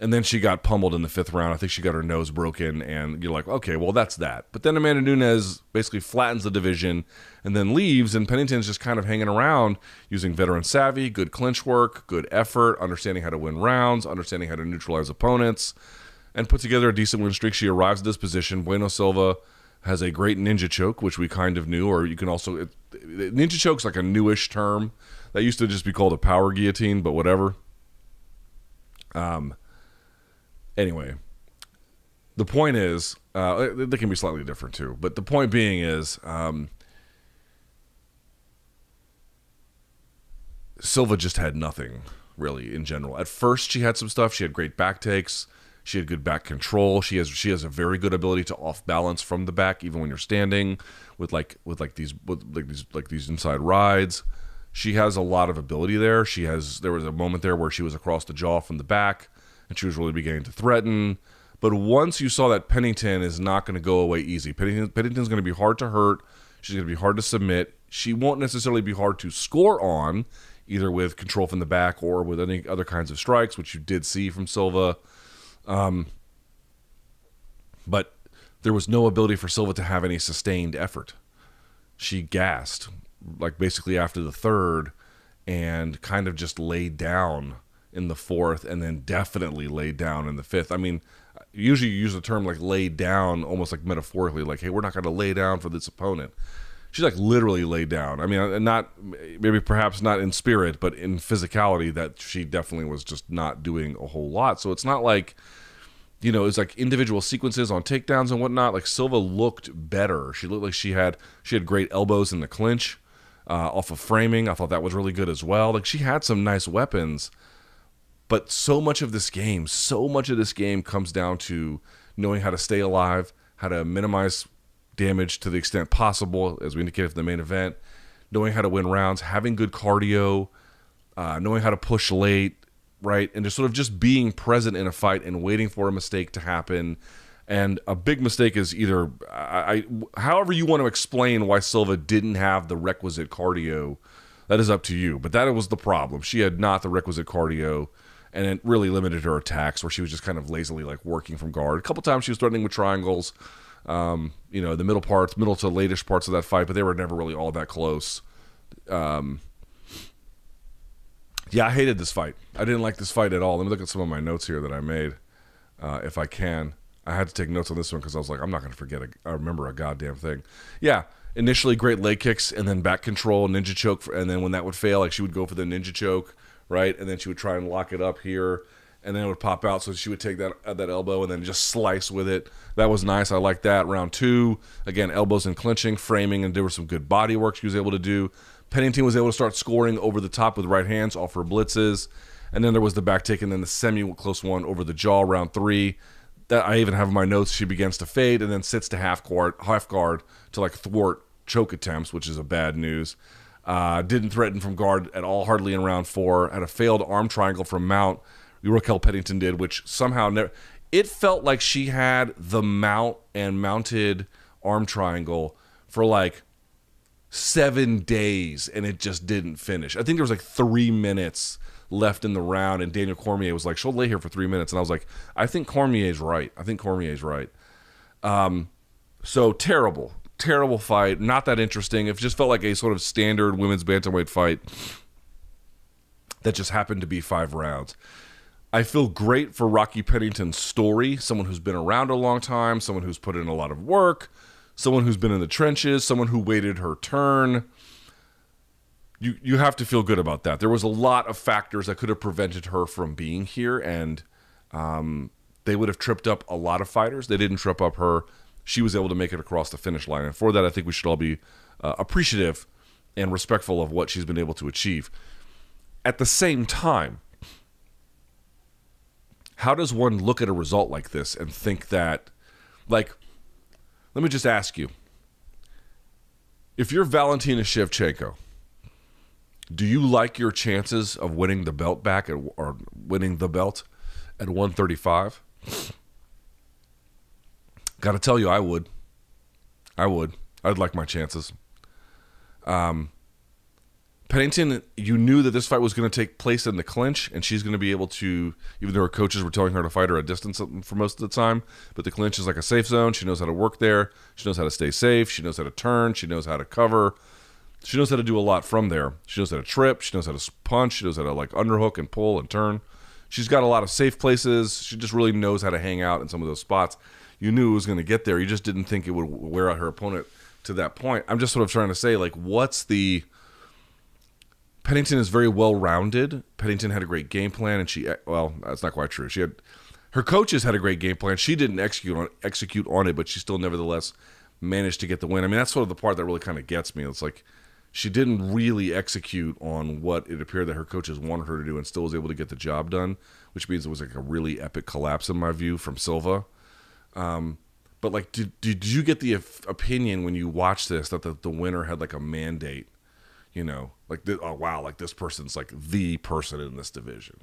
and then she got pummeled in the fifth round. I think she got her nose broken, and you're like, okay, well, that's that. But then Amanda Nunes basically flattens the division and then leaves, and Pennington's just kind of hanging around using veteran savvy, good clinch work, good effort, understanding how to win rounds, understanding how to neutralize opponents, and put together a decent win streak. She arrives at this position. Bueno Silva has a great ninja choke, which we kind of knew, or you can also. It, ninja choke's like a newish term. That used to just be called a power guillotine, but whatever. Um, Anyway, the point is, uh, they can be slightly different too. But the point being is, um, Silva just had nothing really in general. At first, she had some stuff. She had great back takes. She had good back control. She has she has a very good ability to off balance from the back, even when you're standing, with like with like these with like these like these inside rides. She has a lot of ability there. She has there was a moment there where she was across the jaw from the back and she was really beginning to threaten. But once you saw that Pennington is not going to go away easy, Pennington, Pennington's going to be hard to hurt. She's going to be hard to submit. She won't necessarily be hard to score on, either with control from the back or with any other kinds of strikes, which you did see from Silva. Um, but there was no ability for Silva to have any sustained effort. She gassed, like basically after the third, and kind of just laid down in the fourth, and then definitely laid down in the fifth. I mean, usually you use the term like laid down almost like metaphorically, like, hey, we're not going to lay down for this opponent. She's like literally laid down. I mean, not maybe perhaps not in spirit, but in physicality, that she definitely was just not doing a whole lot. So it's not like, you know, it's like individual sequences on takedowns and whatnot. Like Silva looked better. She looked like she had she had great elbows in the clinch, uh, off of framing. I thought that was really good as well. Like she had some nice weapons but so much of this game, so much of this game comes down to knowing how to stay alive, how to minimize damage to the extent possible, as we indicated for the main event, knowing how to win rounds, having good cardio, uh, knowing how to push late, right? And just sort of just being present in a fight and waiting for a mistake to happen. And a big mistake is either, I, I however you want to explain why Silva didn't have the requisite cardio, that is up to you. But that was the problem. She had not the requisite cardio and it really limited her attacks where she was just kind of lazily like working from guard. A couple times she was threatening with triangles, um, you know, the middle parts, middle to latest parts of that fight, but they were never really all that close. Um, Yeah, I hated this fight. I didn't like this fight at all. Let me look at some of my notes here that I made, uh, if I can. I had to take notes on this one because I was like, I'm not going to forget. A, I remember a goddamn thing. Yeah, initially great leg kicks and then back control, ninja choke, for, and then when that would fail, like she would go for the ninja choke, right, and then she would try and lock it up here, and then it would pop out. So she would take that uh, that elbow and then just slice with it. That was nice. I like that. Round two, again, elbows and clinching, framing, and there was some good body work she was able to do. Pennington was able to start scoring over the top with right hands off her blitzes. And then there was the back take and then the semi close one over the jaw, round three. That I even have in my notes. She begins to fade and then sits to half guard, half guard to like thwart choke attempts, which is a bad news. Uh, didn't threaten from guard at all, hardly in round four. Had a failed arm triangle from Mount. Raquel Pennington did, which somehow never. It felt like she had the mount and mounted arm triangle for like seven days and it just didn't finish. I think there was like three minutes left in the round, and Daniel Cormier was like, "She'll lay here for three minutes," and I was like, "I think Cormier's right. I think Cormier's right." Um, so terrible, terrible fight. Not that interesting. It just felt like a sort of standard women's bantamweight fight that just happened to be five rounds. I feel great for Rocky Pennington's story, someone who's been around a long time, someone who's put in a lot of work, someone who's been in the trenches, someone who waited her turn. You you have to feel good about that. There was a lot of factors that could have prevented her from being here, and um, they would have tripped up a lot of fighters. They didn't trip up her. She was able to make it across the finish line, and for that, I think we should all be uh, appreciative and respectful of what she's been able to achieve. At the same time, how does one look at a result like this and think that, like, let me just ask you if you're Valentina Shevchenko, do you like your chances of winning the belt back at, or winning the belt at 135? Got to tell you, I would. I would. I'd like my chances. Um, Pennington, you knew that this fight was going to take place in the clinch, and she's going to be able to, even though her coaches were telling her to fight her at distance for most of the time, but the clinch is like a safe zone. She knows how to work there. She knows how to stay safe. She knows how to turn. She knows how to cover. She knows how to do a lot from there. She knows how to trip. She knows how to punch. She knows how to like underhook and pull and turn. She's got a lot of safe places. She just really knows how to hang out in some of those spots. You knew it was going to get there. You just didn't think it would wear out her opponent to that point. I'm just sort of trying to say, like, what's the Pennington is very well rounded. Pennington had a great game plan, and she eh, well, that's not quite true. She had her coaches had a great game plan. She didn't execute on execute on it, but she still nevertheless managed to get the win. I mean, that's sort of the part that really kind of gets me. It's like she didn't really execute on what it appeared that her coaches wanted her to do, and still was able to get the job done, which means it was like a really epic collapse in my view from Silva. Um, but like, did did you get the opinion when you watched this that the, the winner had like a mandate? you know, like oh wow, like this person's like the person in this division.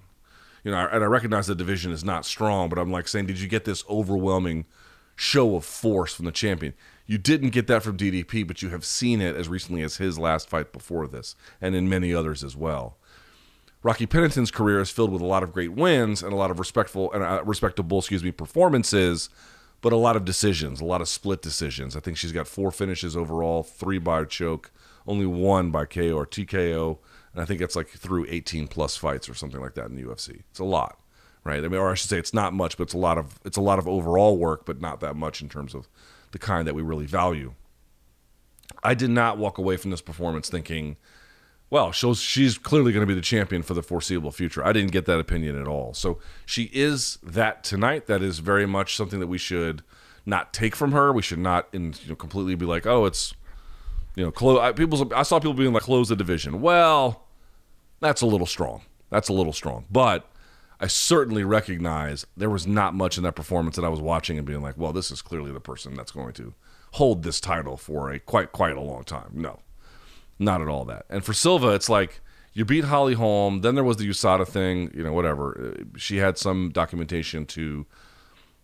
You know, and I recognize the division is not strong, but I'm like saying, did you get this overwhelming show of force from the champion? You didn't get that from DDP, but you have seen it as recently as his last fight before this, and in many others as well. Rocky Pennington's career is filled with a lot of great wins and a lot of respectful and uh, respectable, excuse me, performances, but a lot of decisions, a lot of split decisions. I think she's got four finishes overall, three by choke, only one by KO or TKO, and I think it's like through 18 plus fights or something like that in the UFC. It's a lot, right? I mean, or I should say, it's not much, but it's a lot of it's a lot of overall work, but not that much in terms of the kind that we really value. I did not walk away from this performance thinking, well, she's, she's clearly going to be the champion for the foreseeable future. I didn't get that opinion at all. So she is that tonight. That is very much something that we should not take from her. We should not in, you know, completely be like, oh, it's you know, close. I, people, I saw people being like, close the division. Well, that's a little strong. That's a little strong. But I certainly recognize there was not much in that performance that I was watching and being like, well, this is clearly the person that's going to hold this title for a quite quite a long time. No, not at all that. And for Silva, it's like you beat Holly Holm. Then there was the USADA thing. You know, whatever. Uh, she had some documentation to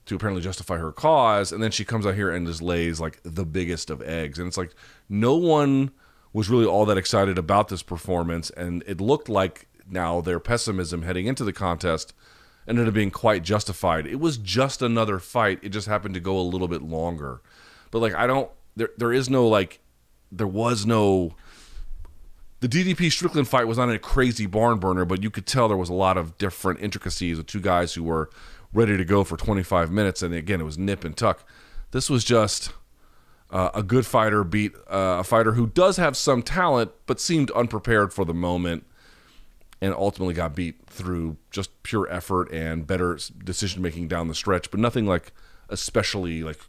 to apparently justify her cause and then she comes out here and just lays like the biggest of eggs and it's like no one was really all that excited about this performance and it looked like now their pessimism heading into the contest ended up being quite justified it was just another fight it just happened to go a little bit longer but like i don't there there is no like there was no the DDP Strickland fight was not a crazy barn burner, but you could tell there was a lot of different intricacies of two guys who were ready to go for 25 minutes, and again, it was nip and tuck. This was just uh, a good fighter beat uh, a fighter who does have some talent, but seemed unprepared for the moment, and ultimately got beat through just pure effort and better decision making down the stretch, but nothing like especially like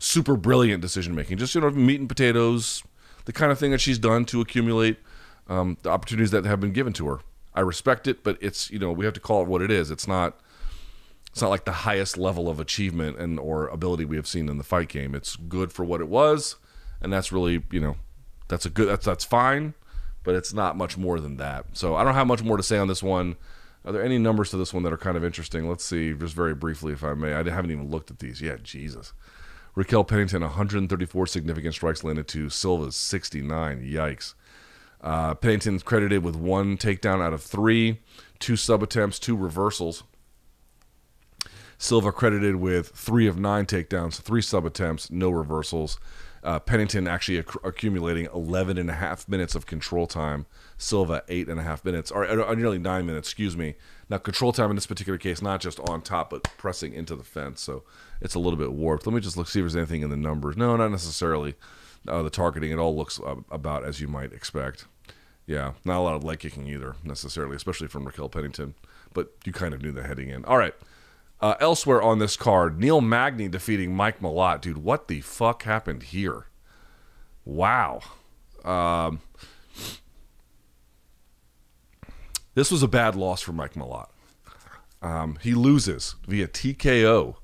super brilliant decision making. Just you know, meat and potatoes, the kind of thing that she's done to accumulate um, the opportunities that have been given to her. I respect it, but it's you know we have to call it what it is. It's not it's not like the highest level of achievement and or ability we have seen in the fight game. It's good for what it was, and that's really you know that's a good that's that's fine, but it's not much more than that. So I don't have much more to say on this one. Are there any numbers to this one that are kind of interesting? Let's see, just very briefly, if I may. I haven't even looked at these yet. Jesus. Raquel Pennington, 134 significant strikes landed to Silva's 69. Yikes. Uh, Pennington's credited with one takedown out of three, two sub attempts, two reversals. Silva credited with three of nine takedowns, three sub attempts, no reversals. Uh, Pennington actually acc- accumulating 11 and a half minutes of control time. Silva, eight and a half minutes, or, or nearly nine minutes, excuse me. Now, control time in this particular case, not just on top, but pressing into the fence. So it's a little bit warped. Let me just look, see if there's anything in the numbers. No, not necessarily. Uh, the targeting, it all looks uh, about as you might expect. Yeah, not a lot of leg kicking either, necessarily, especially from Raquel Pennington. But you kind of knew the heading in. All right. Uh, elsewhere on this card, Neil Magny defeating Mike Malott. Dude, what the fuck happened here? Wow. Um, this was a bad loss for Mike Malott. Um, he loses via TKO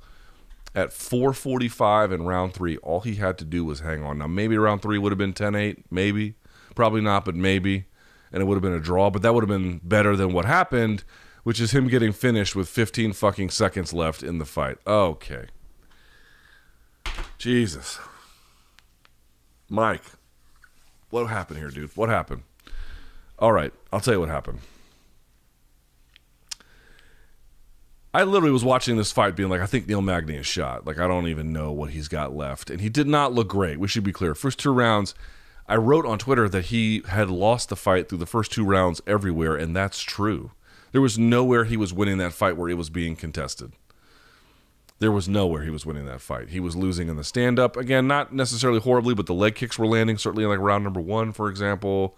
at 445 in round three. All he had to do was hang on. Now, maybe round three would have been 10 8. Maybe. Probably not, but maybe. And it would have been a draw, but that would have been better than what happened which is him getting finished with 15 fucking seconds left in the fight. Okay. Jesus. Mike, what happened here, dude? What happened? All right, I'll tell you what happened. I literally was watching this fight being like, I think Neil Magny is shot. Like, I don't even know what he's got left. And he did not look great. We should be clear. First two rounds, I wrote on Twitter that he had lost the fight through the first two rounds everywhere, and that's true. There was nowhere he was winning that fight where it was being contested. There was nowhere he was winning that fight. He was losing in the stand up. Again, not necessarily horribly, but the leg kicks were landing, certainly in like round number one, for example.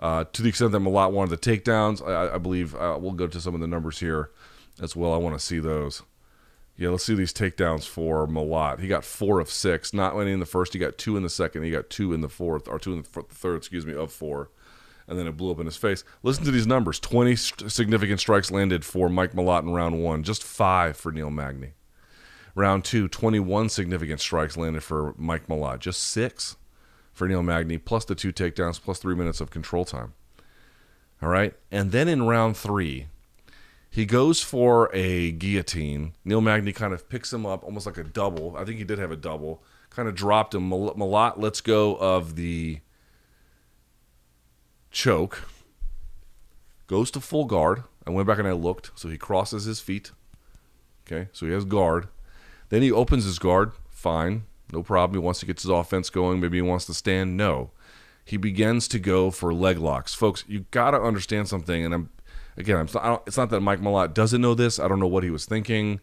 Uh, to the extent that Malott wanted the takedowns, I, I believe uh, we'll go to some of the numbers here as well. I want to see those. Yeah, let's see these takedowns for Malott. He got four of six, not winning in the first. He got two in the second. He got two in the fourth, or two in the third, excuse me, of four and then it blew up in his face. Listen to these numbers 20 st- significant strikes landed for Mike Malott in round one, just five for Neil Magny. Round two, 21 significant strikes landed for Mike Malott, just six for Neil Magny, plus the two takedowns, plus three minutes of control time. All right. And then in round three, he goes for a guillotine. Neil Magny kind of picks him up almost like a double. I think he did have a double. Kind of dropped him. Malott lets go of the choke, goes to full guard. I went back and I looked. So he crosses his feet. Okay, so he has guard. Then he opens his guard. Fine, no problem. He wants to get his offense going. Maybe he wants to stand. No. He begins to go for leg locks. Folks, you got to understand something. And I'm, again, I'm, it's not that Mike Malott doesn't know this. I don't know what he was thinking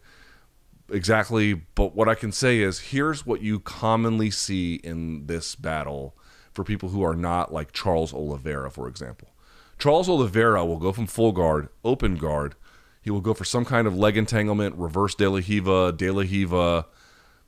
exactly. But what I can say is here's what you commonly see in this battle for people who are not like Charles Oliveira, for example. Charles Oliveira will go from full guard, open guard. He will go for some kind of leg entanglement, reverse De La Riva, De La Riva,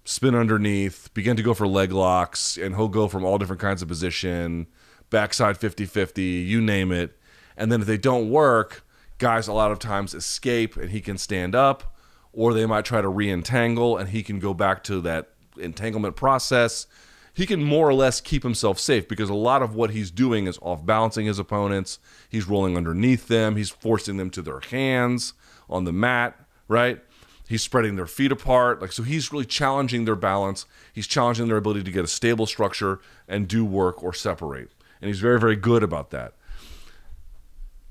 spin underneath, begin to go for leg locks, and he'll go from all different kinds of position, backside 50 50, you name it. And then if they don't work, guys a lot of times escape and he can stand up, or they might try to re entangle and he can go back to that entanglement process he can more or less keep himself safe because a lot of what he's doing is off balancing his opponents. He's rolling underneath them. He's forcing them to their hands on the mat, right? He's spreading their feet apart. Like so he's really challenging their balance. He's challenging their ability to get a stable structure and do work or separate. And he's very, very good about that.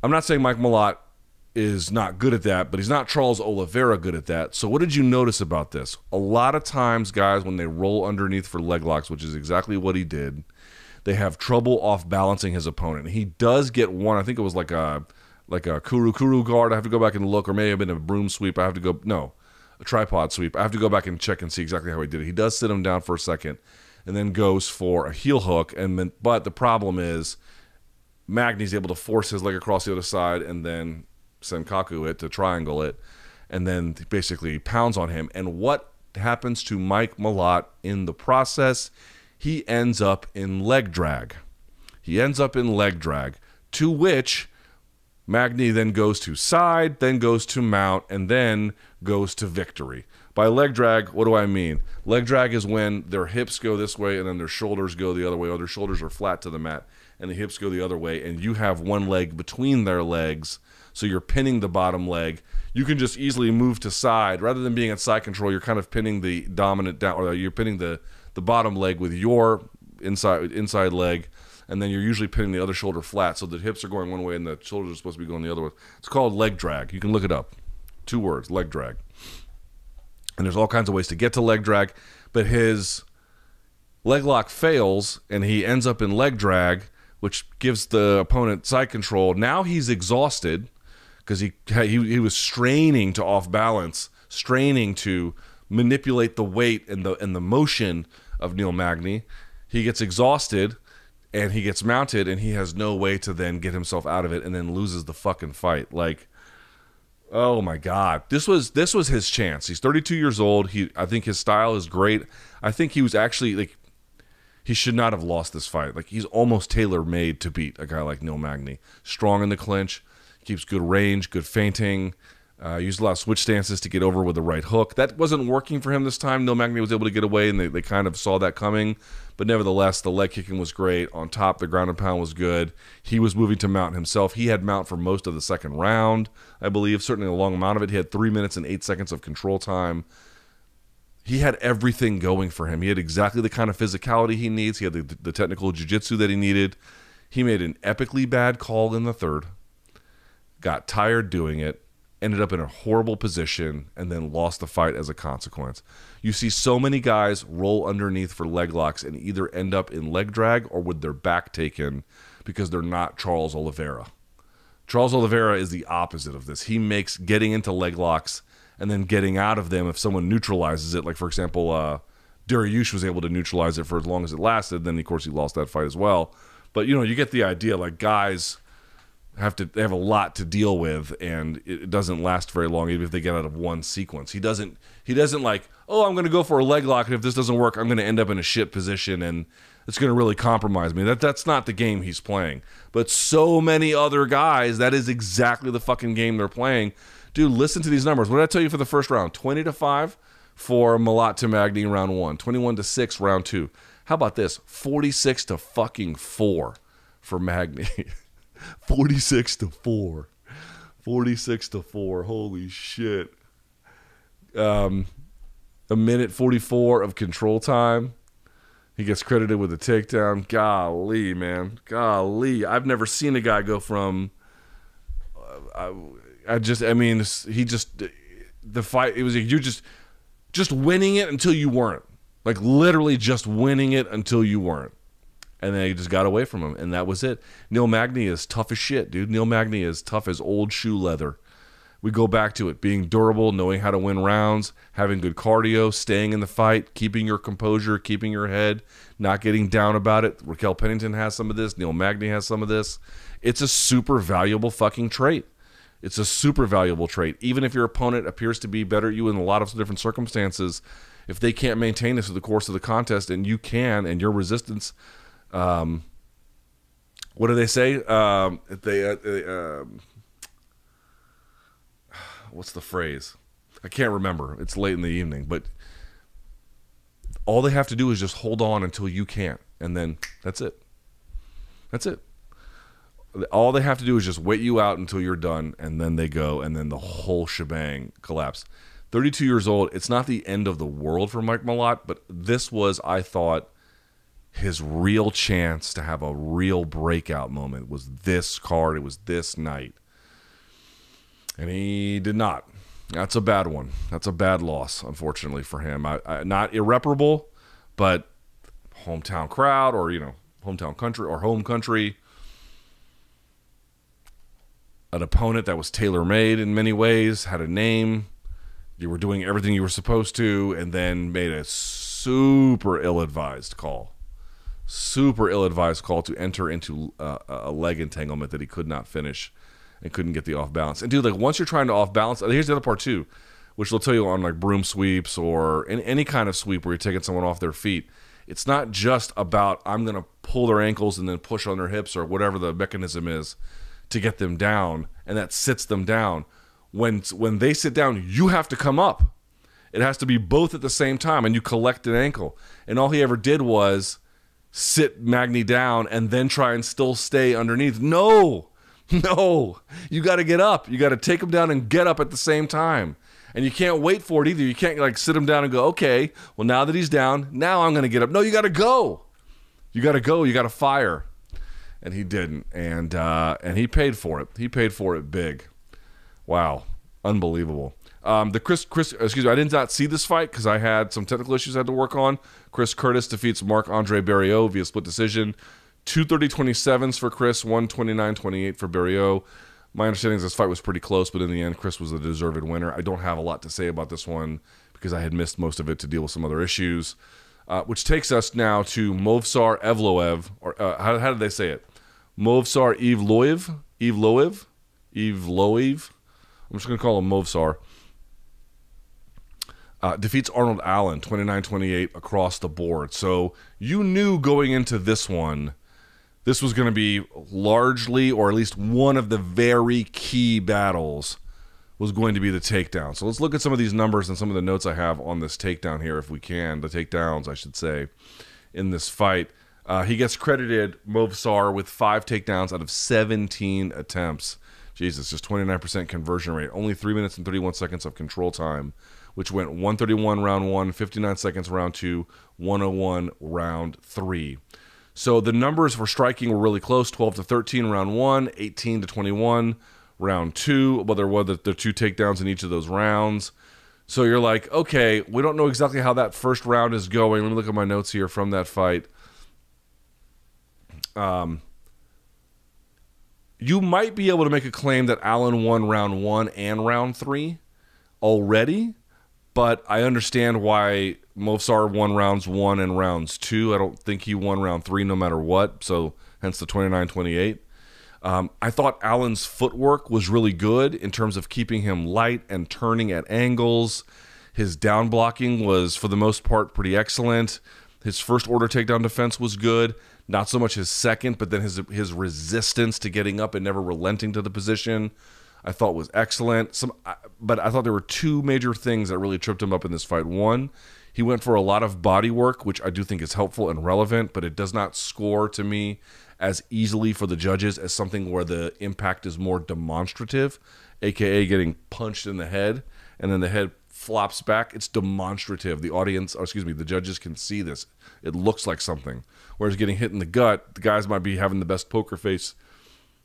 I'm not saying Mike Malott is not good at that, but he's not Charles Oliveira good at that. So what did you notice about this? A lot of times, guys, when they roll underneath for leg locks, which is exactly what he did, they have trouble off balancing his opponent. He does get one. I think it was like a like a kuru kuru guard. I have to go back and look, or maybe have been a broom sweep. I have to go no, a tripod sweep. I have to go back and check and see exactly how he did it. He does sit him down for a second, and then goes for a heel hook. And then, but the problem is, Magny's able to force his leg across the other side, and then Sankaku it to triangle it, and then basically pounds on him. And what happens to Mike Malott in the process? He ends up in leg drag. He ends up in leg drag, to which Magny then goes to side, then goes to mount, and then goes to victory. By leg drag, what do I mean? Leg drag is when their hips go this way and then their shoulders go the other way, or their shoulders are flat to the mat and the hips go the other way, and you have one leg between their legs, so you're pinning the bottom leg. You can just easily move to side rather than being at side control. You're kind of pinning the dominant down, or you're pinning the the bottom leg with your inside inside leg and then you're usually pinning the other shoulder flat so the hips are going one way and the shoulders are supposed to be going the other way. It's called leg drag. You can look it up. Two words, leg drag. And there's all kinds of ways to get to leg drag, but his leg lock fails and he ends up in leg drag, which gives the opponent side control. Now he's exhausted because he, he he was straining to off balance, straining to manipulate the weight and the and the motion of Neil Magny. He gets exhausted and he gets mounted and he has no way to then get himself out of it and then loses the fucking fight. Like oh my god. This was this was his chance. He's 32 years old. He i think his style is great. I think he was actually like he should not have lost this fight. Like he's almost tailor made to beat a guy like neil magny. Strong in the clinch keeps good range good feinting uh, used a lot of switch stances to get over with the right hook. That wasn't working for him this time. Neil Magny was able to get away, and they, they kind of saw that coming. But nevertheless, the leg kicking was great. On top, the ground and pound was good. He was moving to mount himself. He had mount for most of the second round, I believe. Certainly a long amount of it. He had three minutes and eight seconds of control time. He had everything going for him. He had exactly the kind of physicality he needs. He had the, the technical jiu-jitsu that he needed. He made an epically bad call in the third. Got tired doing it ended up in a horrible position, and then lost the fight as a consequence. You see so many guys roll underneath for leg locks and either end up in leg drag or with their back taken because they're not Charles Oliveira. Charles Oliveira is the opposite of this. He makes getting into leg locks and then getting out of them if someone neutralizes it. Like, for example, uh, Dariush was able to neutralize it for as long as it lasted. Then, of course, he lost that fight as well. But, you know, you get the idea. Like, guys have to they have a lot to deal with and it doesn't last very long even if they get out of one sequence. He doesn't he doesn't like oh i'm going to go for a leg lock and if this doesn't work i'm going to end up in a shit position and it's going to really compromise me. That that's not the game he's playing. But so many other guys that is exactly the fucking game they're playing. Dude listen to these numbers. What did i tell you for the first round? 20 to 5 for Malott to Magny round 1 21 to 6 round 2 how about this? 46 to fucking 4 for Magny *laughs* 46 to 4. 46 to 4. Holy shit. Um, a minute 44 of control time. He gets credited with a takedown. Golly, man. Golly. I've never seen a guy go from. Uh, I, I just, I mean, he just. The fight, it was you just. Just winning it until you weren't. Like literally just winning it until you weren't and they just got away from him, and that was it. Neil Magny is tough as shit, dude. Neil Magny is tough as old shoe leather. We go back to it being durable, knowing how to win rounds, having good cardio, staying in the fight, keeping your composure, keeping your head, not getting down about it. Raquel Pennington has some of this. Neil Magny has some of this. It's a super valuable fucking trait. It's a super valuable trait. Even if your opponent appears to be better at you in a lot of different circumstances, if they can't maintain this through the course of the contest and you can, and your resistance um, what do they say? Um, they, uh, they um, what's the phrase? I can't remember. It's late in the evening, but all they have to do is just hold on until you can't, and then that's it. That's it. All they have to do is just wait you out until you're done, and then they go, and then the whole shebang collapse. 32 years old. It's not the end of the world for Mike Malott, but this was, I thought, his real chance to have a real breakout moment was this card. It was this night. And he did not. That's a bad one. That's a bad loss, unfortunately, for him. I, I, not irreparable, but hometown crowd or, you know, hometown country or home country. An opponent that was tailor made in many ways, had a name. You were doing everything you were supposed to, and then made a super ill advised call. Super ill advised call to enter into uh, a leg entanglement that he could not finish and couldn't get the off balance. And dude, like once you're trying to off balance, here's the other part too, which they'll tell you on like broom sweeps or in any kind of sweep where you're taking someone off their feet. It's not just about I'm gonna pull their ankles and then push on their hips or whatever the mechanism is to get them down, and that sits them down. When when they sit down, you have to come up. It has to be both at the same time, and you collect an ankle. And all he ever did was sit Magny down and then try and still stay underneath. No, *laughs* No, you got to get up. You got to take him down and get up at the same time. And you can't wait for it either. You can't like sit him down and go, okay, well, now that he's down, now I'm going to get up. No, you got to go. You got to go. You got to fire. And he didn't. And, uh, and he paid for it. He paid for it big. Wow. Unbelievable. Um, the Chris, Chris, excuse me, I did not see this fight because I had some technical issues I had to work on. Chris Curtis defeats Marc Andre Barriault via split decision. 230 27s for Chris, 129 28 for Barriault. My understanding is this fight was pretty close, but in the end, Chris was the deserved winner. I don't have a lot to say about this one because I had missed most of it to deal with some other issues. Uh, which takes us now to Movsar Evloev, or uh, how, how did they say it? Movsar Evloev? Evloev? Evloev? I'm just going to call him Movsar. Uh, defeats Arnold Allen 29 28 across the board. So you knew going into this one this was going to be largely, or at least one of the very key battles, was going to be the takedown. So let's look at some of these numbers and some of the notes I have on this takedown here, if we can. The takedowns, I should say, in this fight. Uh, he gets credited, Movsar, with five takedowns out of 17 attempts. Jesus, just 29% conversion rate. Only 3 minutes and 31 seconds of control time, which went 131 round 1, 59 seconds round 2, 101 round 3. So the numbers for striking were really close 12 to 13 round one, 18 to 21 round two. Well, there were the, the two takedowns in each of those rounds. So you're like, okay, we don't know exactly how that first round is going. Let me look at my notes here from that fight. Um, you might be able to make a claim that Allen won round one and round three already, but I understand why Movsar won rounds one and rounds two. I don't think he won round three no matter what. So hence the 29 28. Um, I thought Allen's footwork was really good in terms of keeping him light and turning at angles. His down blocking was, for the most part, pretty excellent. His first order takedown defense was good. Not so much his second, but then his his resistance to getting up and never relenting to the position, I thought was excellent. Some, but I thought there were two major things that really tripped him up in this fight. One, he went for a lot of body work, which I do think is helpful and relevant, but it does not score to me as easily for the judges as something where the impact is more demonstrative, aka getting punched in the head and then the head flops back. It's demonstrative. The audience, or excuse me, the judges can see this. It looks like something. Whereas getting hit in the gut, the guys might be having the best poker face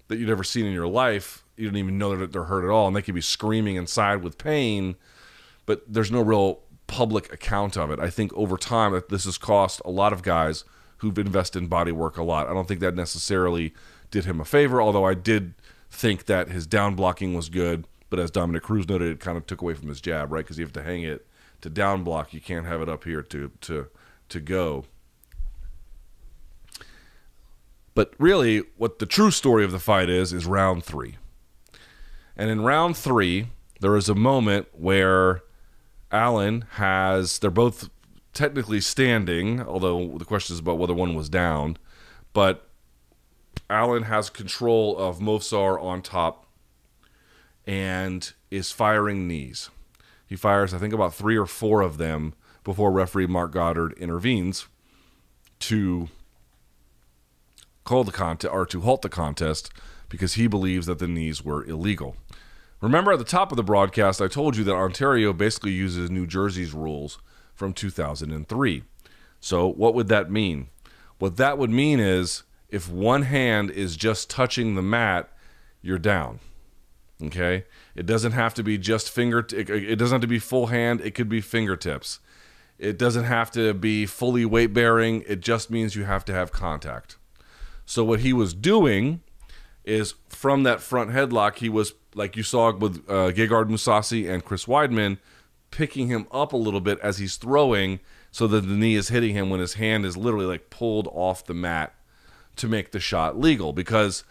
that you've ever seen in your life. You don't even know that they're hurt at all, and they could be screaming inside with pain, but there's no real public account of it. I think over time that this has cost a lot of guys who've invested in body work a lot. I don't think that necessarily did him a favor, although I did think that his down blocking was good. But as Dominick Cruz noted, it kind of took away from his jab, right? Because you have to hang it to down block. You can't have it up here to to to go. But really, what the true story of the fight is is round three. And in round three, there is a moment where Allen has, they're both technically standing, although the question is about whether one was down. But Allen has control of Movsar on top and is firing knees. He fires, I think, about three or four of them before referee Marc Goddard intervenes to call the contest or to halt the contest because he believes that the knees were illegal. Remember at the top of the broadcast, I told you that Ontario basically uses New Jersey's rules from 2003. So, what would that mean? What that would mean is if one hand is just touching the mat, you're down. Okay? It doesn't have to be just finger it doesn't have to be full hand, it could be fingertips. It doesn't have to be fully weight bearing, it just means you have to have contact. So what he was doing is from that front headlock, he was like you saw with uh, Gegard Mousasi and Chris Weidman, picking him up a little bit as he's throwing, so that the knee is hitting him when his hand is literally like pulled off the mat to make the shot legal. Because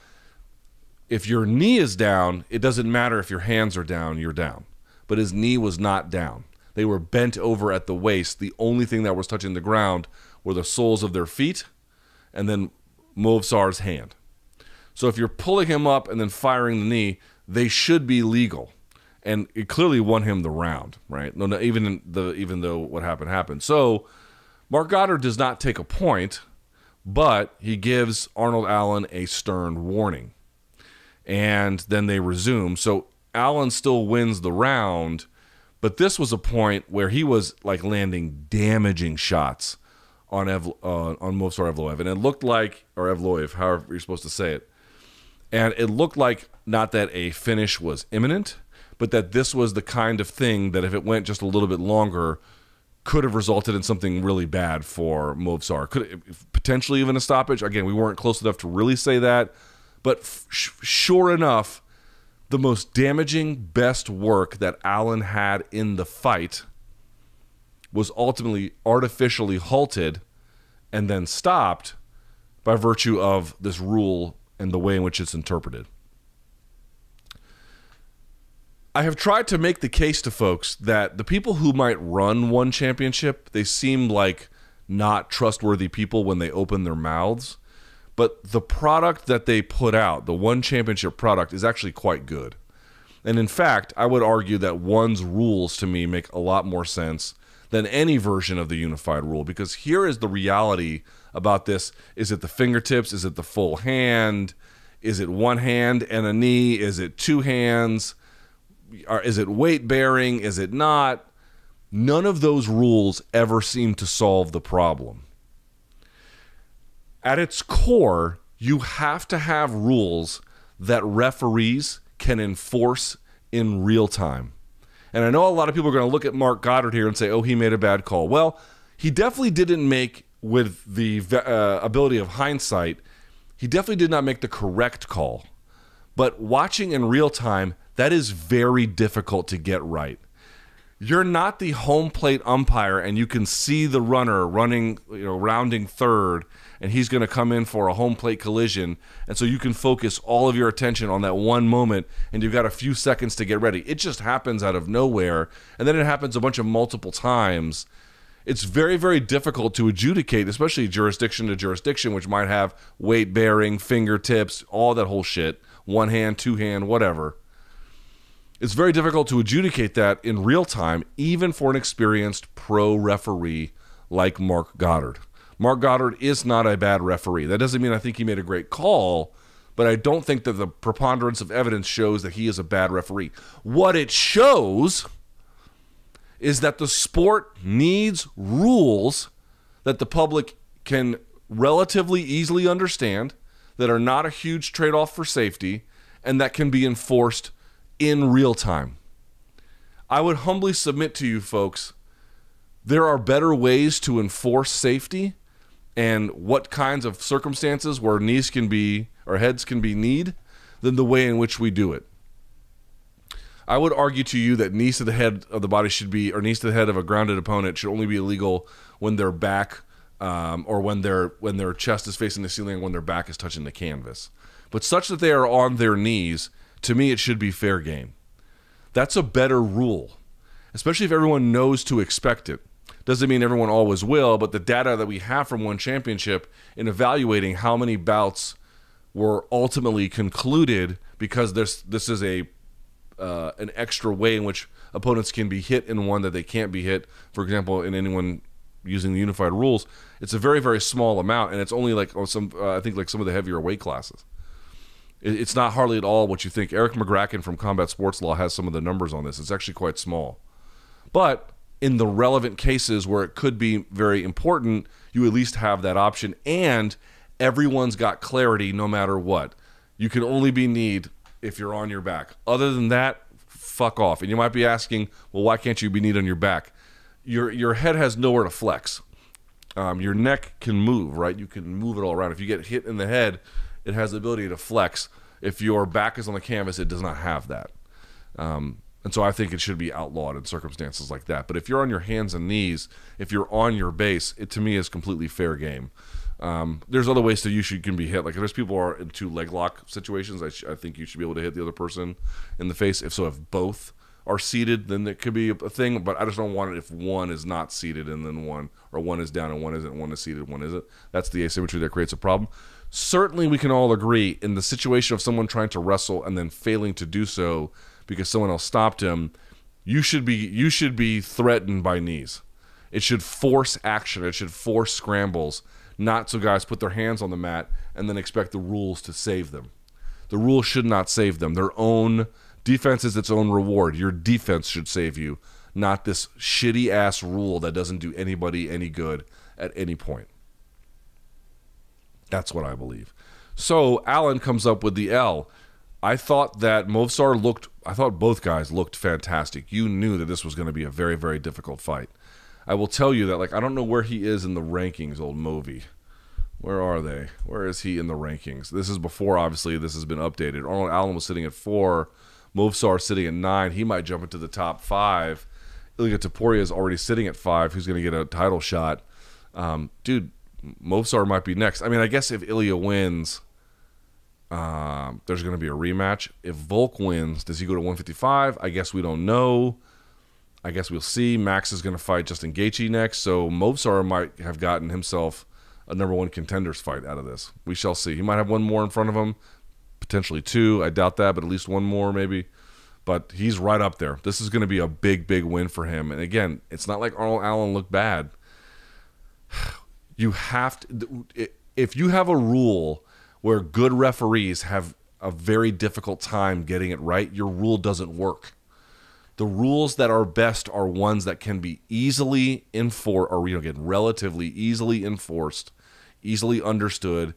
if your knee is down, it doesn't matter if your hands are down, you're down. But his knee was not down. They were bent over at the waist. The only thing that was touching the ground were the soles of their feet and then Movsar's hand. So if you're pulling him up and then firing the knee, they should be legal. And it clearly won him the round, right? No, no, even the even though what happened happened. So Marc Goddard does not take a point, but he gives Arnold Allen a stern warning. And then they resume. So Allen still wins the round, but this was a point where he was like landing damaging shots on Ev, uh, on Movsar Evloev, and it looked like or Evloev, however you're supposed to say it, and it looked like not that a finish was imminent, but that this was the kind of thing that if it went just a little bit longer, could have resulted in something really bad for Movsar. Could potentially even a stoppage. Again, we weren't close enough to really say that, but f- sure enough, the most damaging, best work that Allen had in the fight was ultimately artificially halted and then stopped by virtue of this rule and the way in which it's interpreted. I have tried to make the case to folks that the people who might run one championship, they seem like not trustworthy people when they open their mouths, but the product that they put out, the one championship product is actually quite good. And in fact, I would argue that one's rules to me make a lot more sense than any version of the unified rule because here is the reality about this. Is it the fingertips? Is it the full hand? Is it one hand and a knee? Is it two hands? Is it weight bearing? Is it not? None of those rules ever seem to solve the problem. At its core you have to have rules that referees can enforce in real time and I know a lot of people are going to look at Marc Goddard here and say, oh, he made a bad call. Well, he definitely didn't make, with the uh, ability of hindsight, he definitely did not make the correct call. But watching in real time, that is very difficult to get right you're not the home plate umpire and you can see the runner running, you know, rounding third and he's going to come in for a home plate collision and so you can focus all of your attention on that one moment and you've got a few seconds to get ready. It just happens out of nowhere and then it happens a bunch of multiple times. It's very very difficult to adjudicate, especially jurisdiction to jurisdiction which might have weight bearing, fingertips, all that whole shit, one hand, two hand, whatever it's very difficult to adjudicate that in real time, even for an experienced pro referee like Marc Goddard. Marc Goddard is not a bad referee. That doesn't mean I think he made a great call, but I don't think that the preponderance of evidence shows that he is a bad referee. What it shows is that the sport needs rules that the public can relatively easily understand, that are not a huge trade off for safety, and that can be enforced in real time. I would humbly submit to you folks there are better ways to enforce safety and what kinds of circumstances where knees can be or heads can be kneed than the way in which we do it. I would argue to you that knees to the head of the body should be, or knees to the head of a grounded opponent should only be illegal when their back, um, or when their when their chest is facing the ceiling, when their back is touching the canvas. But such that they are on their knees to me, it should be fair game. That's a better rule, especially if everyone knows to expect it. Doesn't mean everyone always will, but the data that we have from one championship in evaluating how many bouts were ultimately concluded because this this is a uh, an extra way in which opponents can be hit in one that they can't be hit. For example, in anyone using the unified rules, it's a very very small amount, and it's only like oh, some uh, I think like some of the heavier weight classes. It's not hardly at all what you think. Erik Magraken from Combat Sports Law has some of the numbers on this. It's actually quite small. But in the relevant cases where it could be very important, you at least have that option. And everyone's got clarity no matter what. You can only be kneed if you're on your back. Other than that, fuck off. And you might be asking, well, why can't you be kneed on your back? Your, your head has nowhere to flex. um, your neck can move, right? You can move it all around. If you get hit in the head, it has the ability to flex. If your back is on the canvas, it does not have that. Um, and so I think it should be outlawed in circumstances like that. But if you're on your hands and knees, if you're on your base, it to me is completely fair game. Um, there's other ways that you should can be hit. Like if there's people who are in two leg lock situations, I, sh- I think you should be able to hit the other person in the face. If so, if both are seated, then it could be a thing. But I just don't want it if one is not seated and then one, or one is down and one isn't, one is seated, one isn't. That's the asymmetry that creates a problem. Certainly, we can all agree in the situation of someone trying to wrestle and then failing to do so because someone else stopped him. You should be you should be threatened by knees. It should force action. It should force scrambles, not so guys put their hands on the mat and then expect the rules to save them. The rules should not save them. Their own defense is its own reward. Your defense should save you, not this shitty ass rule that doesn't do anybody any good at any point. That's what I believe. So Allen comes up with the L. I thought that Movsar looked. I thought both guys looked fantastic. You knew that this was going to be a very, very difficult fight. I will tell you that, like, I don't know where he is in the rankings, old Movi. Where are they? Where is he in the rankings? This is before, obviously, this has been updated. Arnold Allen was sitting at four. Movsar sitting at nine. He might jump into the top five. Ilia Topuria is already sitting at five. Who's going to get a title shot? Um, dude, Movsar might be next. I mean, I guess if Ilia wins, um, there's going to be a rematch. If Volk wins, does he go to 155? I guess we don't know. I guess we'll see. Max is going to fight Justin Gaethje next, so Movsar might have gotten himself a number one contenders fight out of this. We shall see. He might have one more in front of him, potentially two. I doubt that, but at least one more maybe. But he's right up there. This is going to be a big, big win for him. And again, it's not like Arnold Allen looked bad. *sighs* You have to, if you have a rule where good referees have a very difficult time getting it right, your rule doesn't work. The rules that are best are ones that can be easily enforced, or you know, get relatively easily enforced, easily understood.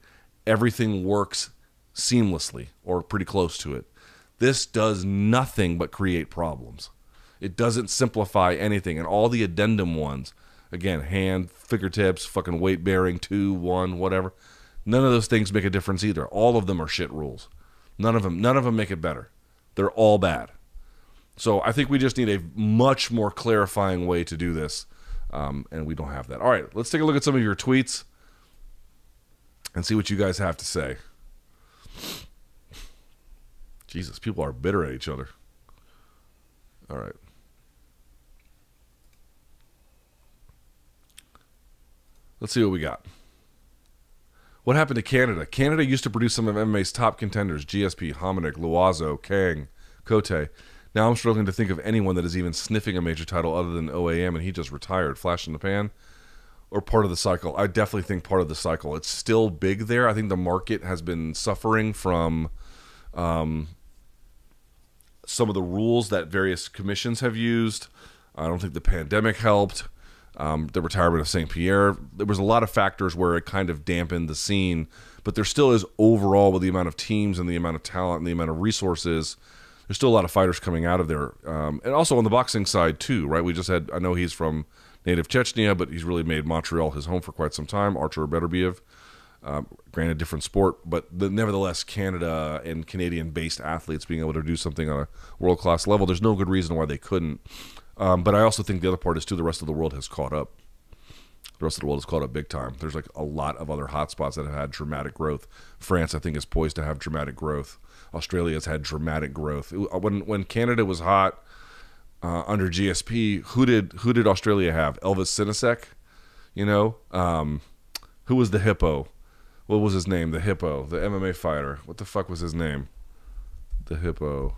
Everything works seamlessly or pretty close to it. This does nothing but create problems. It doesn't simplify anything, and all the addendum ones, again, hand, fingertips, fucking weight bearing, two, one, whatever. None of those things make a difference either. All of them are shit rules. None of them, none of them make it better. They're all bad. So I think we just need a much more clarifying way to do this, um, and we don't have that. All right, let's take a look at some of your tweets and see what you guys have to say. Jesus, people are bitter at each other. All right. Let's see what we got. What happened to Canada? Canada used to produce some of MMA's top contenders GSP, Hominick, Loiseau, Kang, Cote. Now I'm struggling to think of anyone that is even sniffing a major title other than OAM, and he just retired. Flash in the pan or part of the cycle. I definitely think part of the cycle. It's still big there. I think the market has been suffering from um, some of the rules that various commissions have used. I don't think the pandemic helped. Um, the retirement of St. Pierre. There was a lot of factors where it kind of dampened the scene, but there still is overall with the amount of teams and the amount of talent and the amount of resources. There's still a lot of fighters coming out of there, um, and also on the boxing side too, right? We just had. I know he's from native Chechnya, but he's really made Montreal his home for quite some time. Artur Beterbiev, um, granted different sport, but the, nevertheless, Canada and Canadian-based athletes being able to do something on a world-class level, there's no good reason why they couldn't. Um, but I also think the other part is too the rest of the world has caught up. The rest of the world has caught up big time. There's like a lot of other hotspots that have had dramatic growth. France, I think, is poised to have dramatic growth. Australia has had dramatic growth. When when Canada was hot uh, under GSP, who did who did Australia have? Elvis Sinosic, you know, um, who was the hippo? What was his name? The hippo, the MMA fighter. What the fuck was his name? The hippo.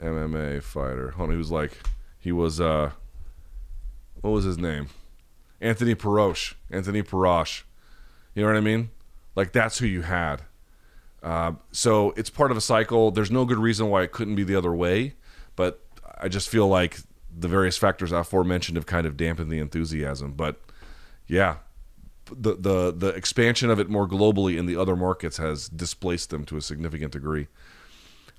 MMA fighter. Hold on, he was like, he was, uh, what was his name? Anthony Perosh. Anthony Perosh. You know what I mean? Like, that's who you had. Uh, so it's part of a cycle. There's no good reason why it couldn't be the other way, but I just feel like the various factors aforementioned have kind of dampened the enthusiasm. But yeah, the the the expansion of it more globally in the other markets has displaced them to a significant degree.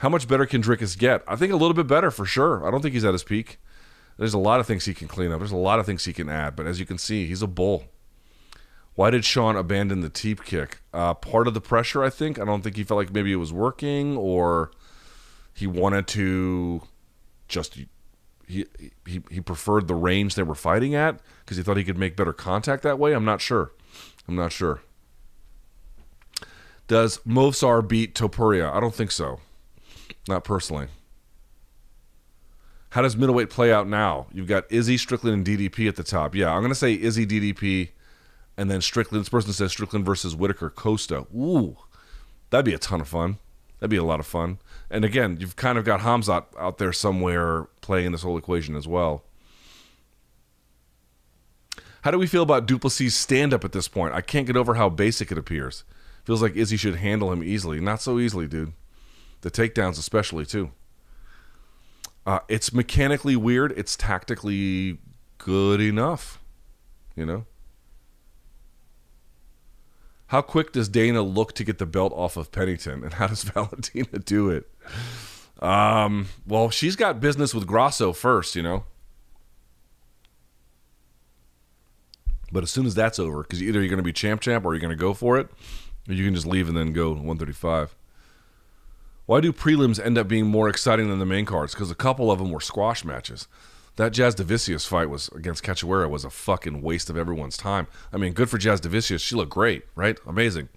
How much better can Dricus get? I think a little bit better for sure. I don't think he's at his peak. There's a lot of things he can clean up. There's a lot of things he can add. But as you can see, he's a bull. Why did Sean abandon the teep kick? Uh, part of the pressure, I think. I don't think he felt like maybe it was working or he wanted to just he he he preferred the range they were fighting at because he thought he could make better contact that way. I'm not sure. I'm not sure. Does Movsar beat Topuria? I don't think so. Not personally. How does middleweight play out now? You've got Izzy, Strickland, and DDP at the top. Yeah, I'm going to say Izzy, DDP, and then Strickland. This person says Strickland versus Whittaker, Costa. Ooh, that'd be a ton of fun. That'd be a lot of fun. And again, you've kind of got Hamzat out there somewhere playing this whole equation as well. How do we feel about Du Plessis' stand up at this point? I can't get over how basic it appears. Feels like Izzy should handle him easily. Not so easily, dude. The takedowns, especially, too. Uh, it's mechanically weird. It's tactically good enough. You know? How quick does Dana look to get the belt off of Pennington? And how does *laughs* Valentina do it? Um, well, she's got business with Grasso first, you know? But as soon as that's over, because either you're going to be champ champ or you're going to go for it, or you can just leave and then go 135. Why do prelims end up being more exciting than the main cards? Because a couple of them were squash matches. That Jazz Jasudavicius fight was against Cachoeira was a fucking waste of everyone's time. I mean, good for Jazz Jasudavicius. She looked great, right? Amazing.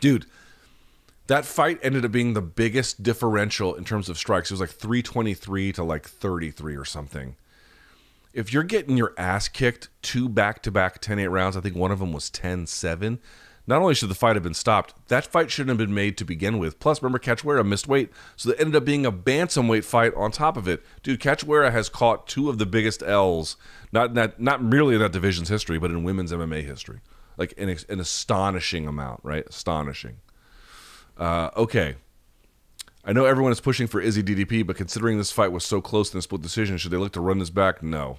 Dude, that fight ended up being the biggest differential in terms of strikes. It was like 323 to like 33 or something. If you're getting your ass kicked two back to back 10 8 rounds, I think one of them was 10 7 not only should the fight have been stopped, that fight shouldn't have been made to begin with. Plus, remember, Cachoeira missed weight, so there ended up being a bantamweight fight on top of it. Dude, Cachoeira has caught two of the biggest L's, not not, not merely in that division's history, but in women's MMA history. Like an, an astonishing amount, right? Astonishing. Uh, okay. I know everyone is pushing for Izzy DDP, but considering this fight was so close in the split decision, should they look to run this back? No.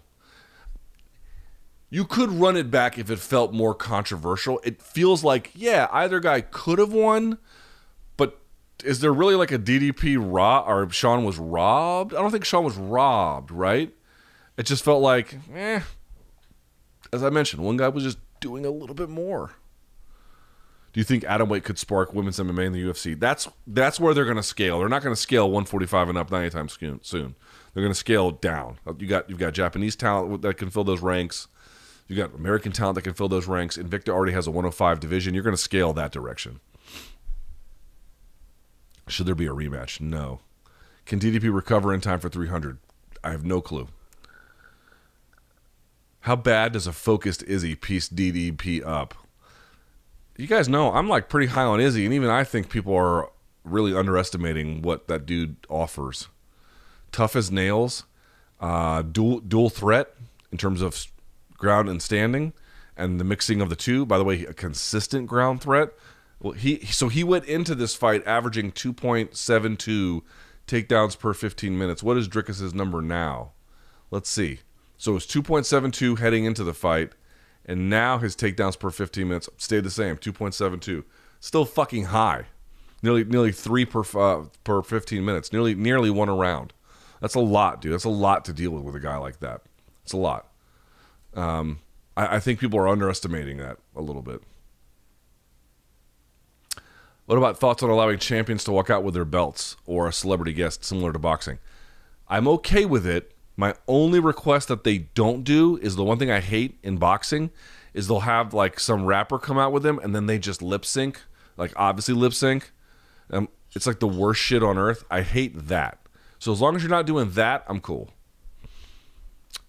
You could run it back if it felt more controversial. It feels like, yeah, either guy could have won, but is there really like a DDP raw or Sean was robbed? I don't think Sean was robbed, right? It just felt like, eh. As I mentioned, one guy was just doing a little bit more. Do you think atomweight could spark women's MMA in the UFC? That's that's where they're going to scale. They're not going to scale 145 and up anytime soon. They're going to scale down. You got you've got Japanese talent that can fill those ranks. You got American talent that can fill those ranks. Invicta already has a 105 division. You're going to scale that direction. Should there be a rematch? No. Can DDP recover in time for 300? I have no clue. How bad does a focused Izzy piece DDP up? You guys know I'm like pretty high on Izzy, and even I think people are really underestimating what that dude offers. Tough as nails, uh, dual dual threat in terms of ground and standing, and the mixing of the two. By the way, a consistent ground threat. Well, he so he went into this fight averaging 2.72 takedowns per 15 minutes. What is Dricus's number now? Let's see. So it's 2.72 heading into the fight, and now his takedowns per 15 minutes stayed the same, 2.72. Still fucking high, nearly nearly three per uh, per 15 minutes, nearly nearly one around. That's a lot, dude. That's a lot to deal with with a guy like that. It's a lot. Um, I, I think people are underestimating that a little bit. What about thoughts on allowing champions to walk out with their belts or a celebrity guest similar to boxing? I'm okay with it. My only request that they don't do is the one thing I hate in boxing is they'll have like some rapper come out with them and then they just lip sync, like obviously lip sync. Um, it's like the worst shit on earth. I hate that. So as long as you're not doing that, I'm cool.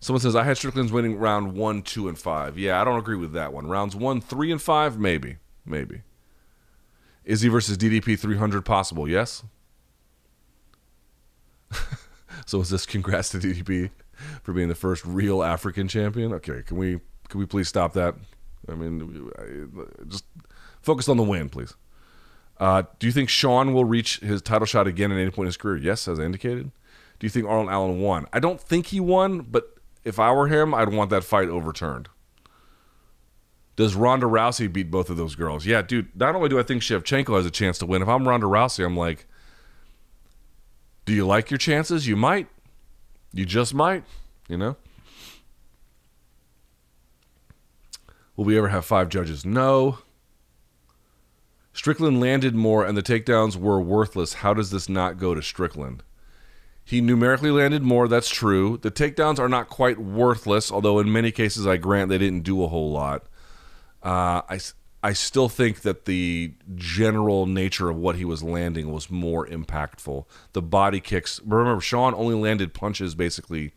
Someone says I had Strickland's winning round one, two, and five. Yeah, I don't agree with that one. Rounds one, three, and five, maybe, maybe. Izzy versus DDP 300 possible? Yes. *laughs* so is this congrats to DDP for being the first real African champion? Okay, can we can we please stop that? I mean, just focus on the win, please. Uh, do you think Sean will reach his title shot again at any point in his career? Yes, as I indicated. Do you think Arnold Allen won? I don't think he won, but if I were him, I'd want that fight overturned. Does Ronda Rousey beat both of those girls? Yeah, dude. Not only do I think Shevchenko has a chance to win, if I'm Ronda Rousey, I'm like, do you like your chances? You might. You just might, you know? Will we ever have five judges? No. Strickland landed more and the takedowns were worthless. How does this not go to Strickland? He numerically landed more, that's true. The takedowns are not quite worthless, although in many cases I grant they didn't do a whole lot. Uh, I, I still think that the general nature of what he was landing was more impactful. The body kicks, remember, Sean only landed punches basically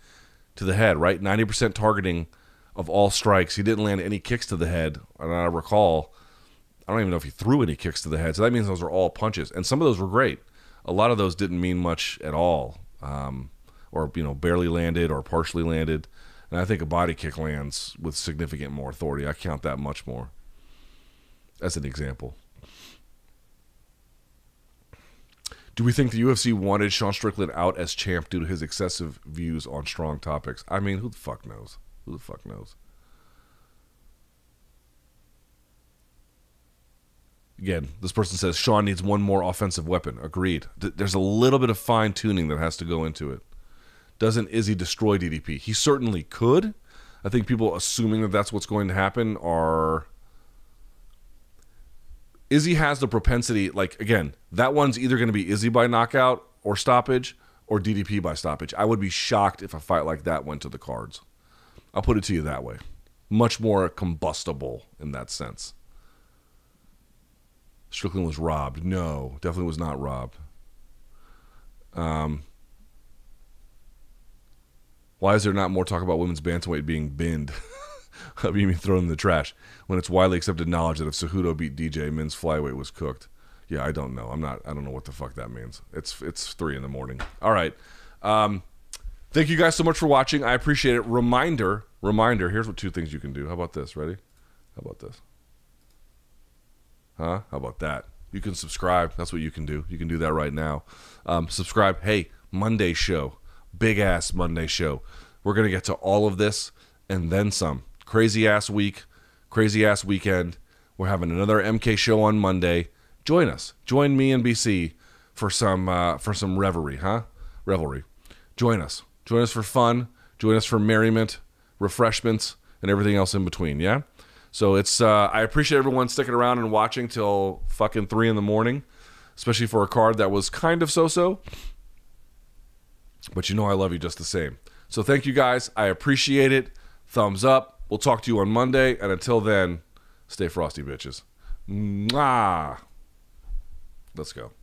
to the head, right? 90% targeting of all strikes. He didn't land any kicks to the head, and I recall. I don't even know if he threw any kicks to the head. So that means those are all punches, and some of those were great. A lot of those didn't mean much at all, um, or you know, barely landed or partially landed. And I think a body kick lands with significant more authority. I count that much more. As an example. Do we think the UFC wanted Sean Strickland out as champ due to his excessive views on strong topics? I mean, who the fuck knows? Who the fuck knows? Again, this person says Sean needs one more offensive weapon. Agreed. There's a little bit of fine tuning that has to go into it. Doesn't Izzy destroy DDP? He certainly could. I think people assuming that that's what's going to happen are. Izzy has the propensity, like, again, that one's either going to be Izzy by knockout or stoppage or DDP by stoppage. I would be shocked if a fight like that went to the cards. I'll put it to you that way. Much more combustible in that sense. Strickland was robbed. No, definitely was not robbed. Um, why is there not more talk about women's bantamweight being binned? *laughs* I mean, thrown in the trash when it's widely accepted knowledge that if Cejudo beat DJ, men's flyweight was cooked. Yeah, I don't know. I'm not. I don't know what the fuck that means. It's it's three in the morning. All right. Um, thank you guys so much for watching. I appreciate it. Reminder, reminder. Here's what two things you can do. How about this? Ready? How about this? Huh? How about that? You can subscribe. That's what you can do. You can do that right now. Um, subscribe. Hey, Monday show, big ass Monday show. We're gonna get to all of this and then some. Crazy ass week, crazy ass weekend. We're having another MK show on Monday. Join us. Join me and BC for some uh, for some revelry, huh? Revelry. Join us. Join us for fun. Join us for merriment, refreshments, and everything else in between. Yeah. So it's uh, I appreciate everyone sticking around and watching till fucking three in the morning, especially for a card that was kind of so-so. But you know I love you just the same. So thank you guys. I appreciate it. Thumbs up. We'll talk to you on Monday, and until then, stay frosty, bitches. Mwah. Let's go.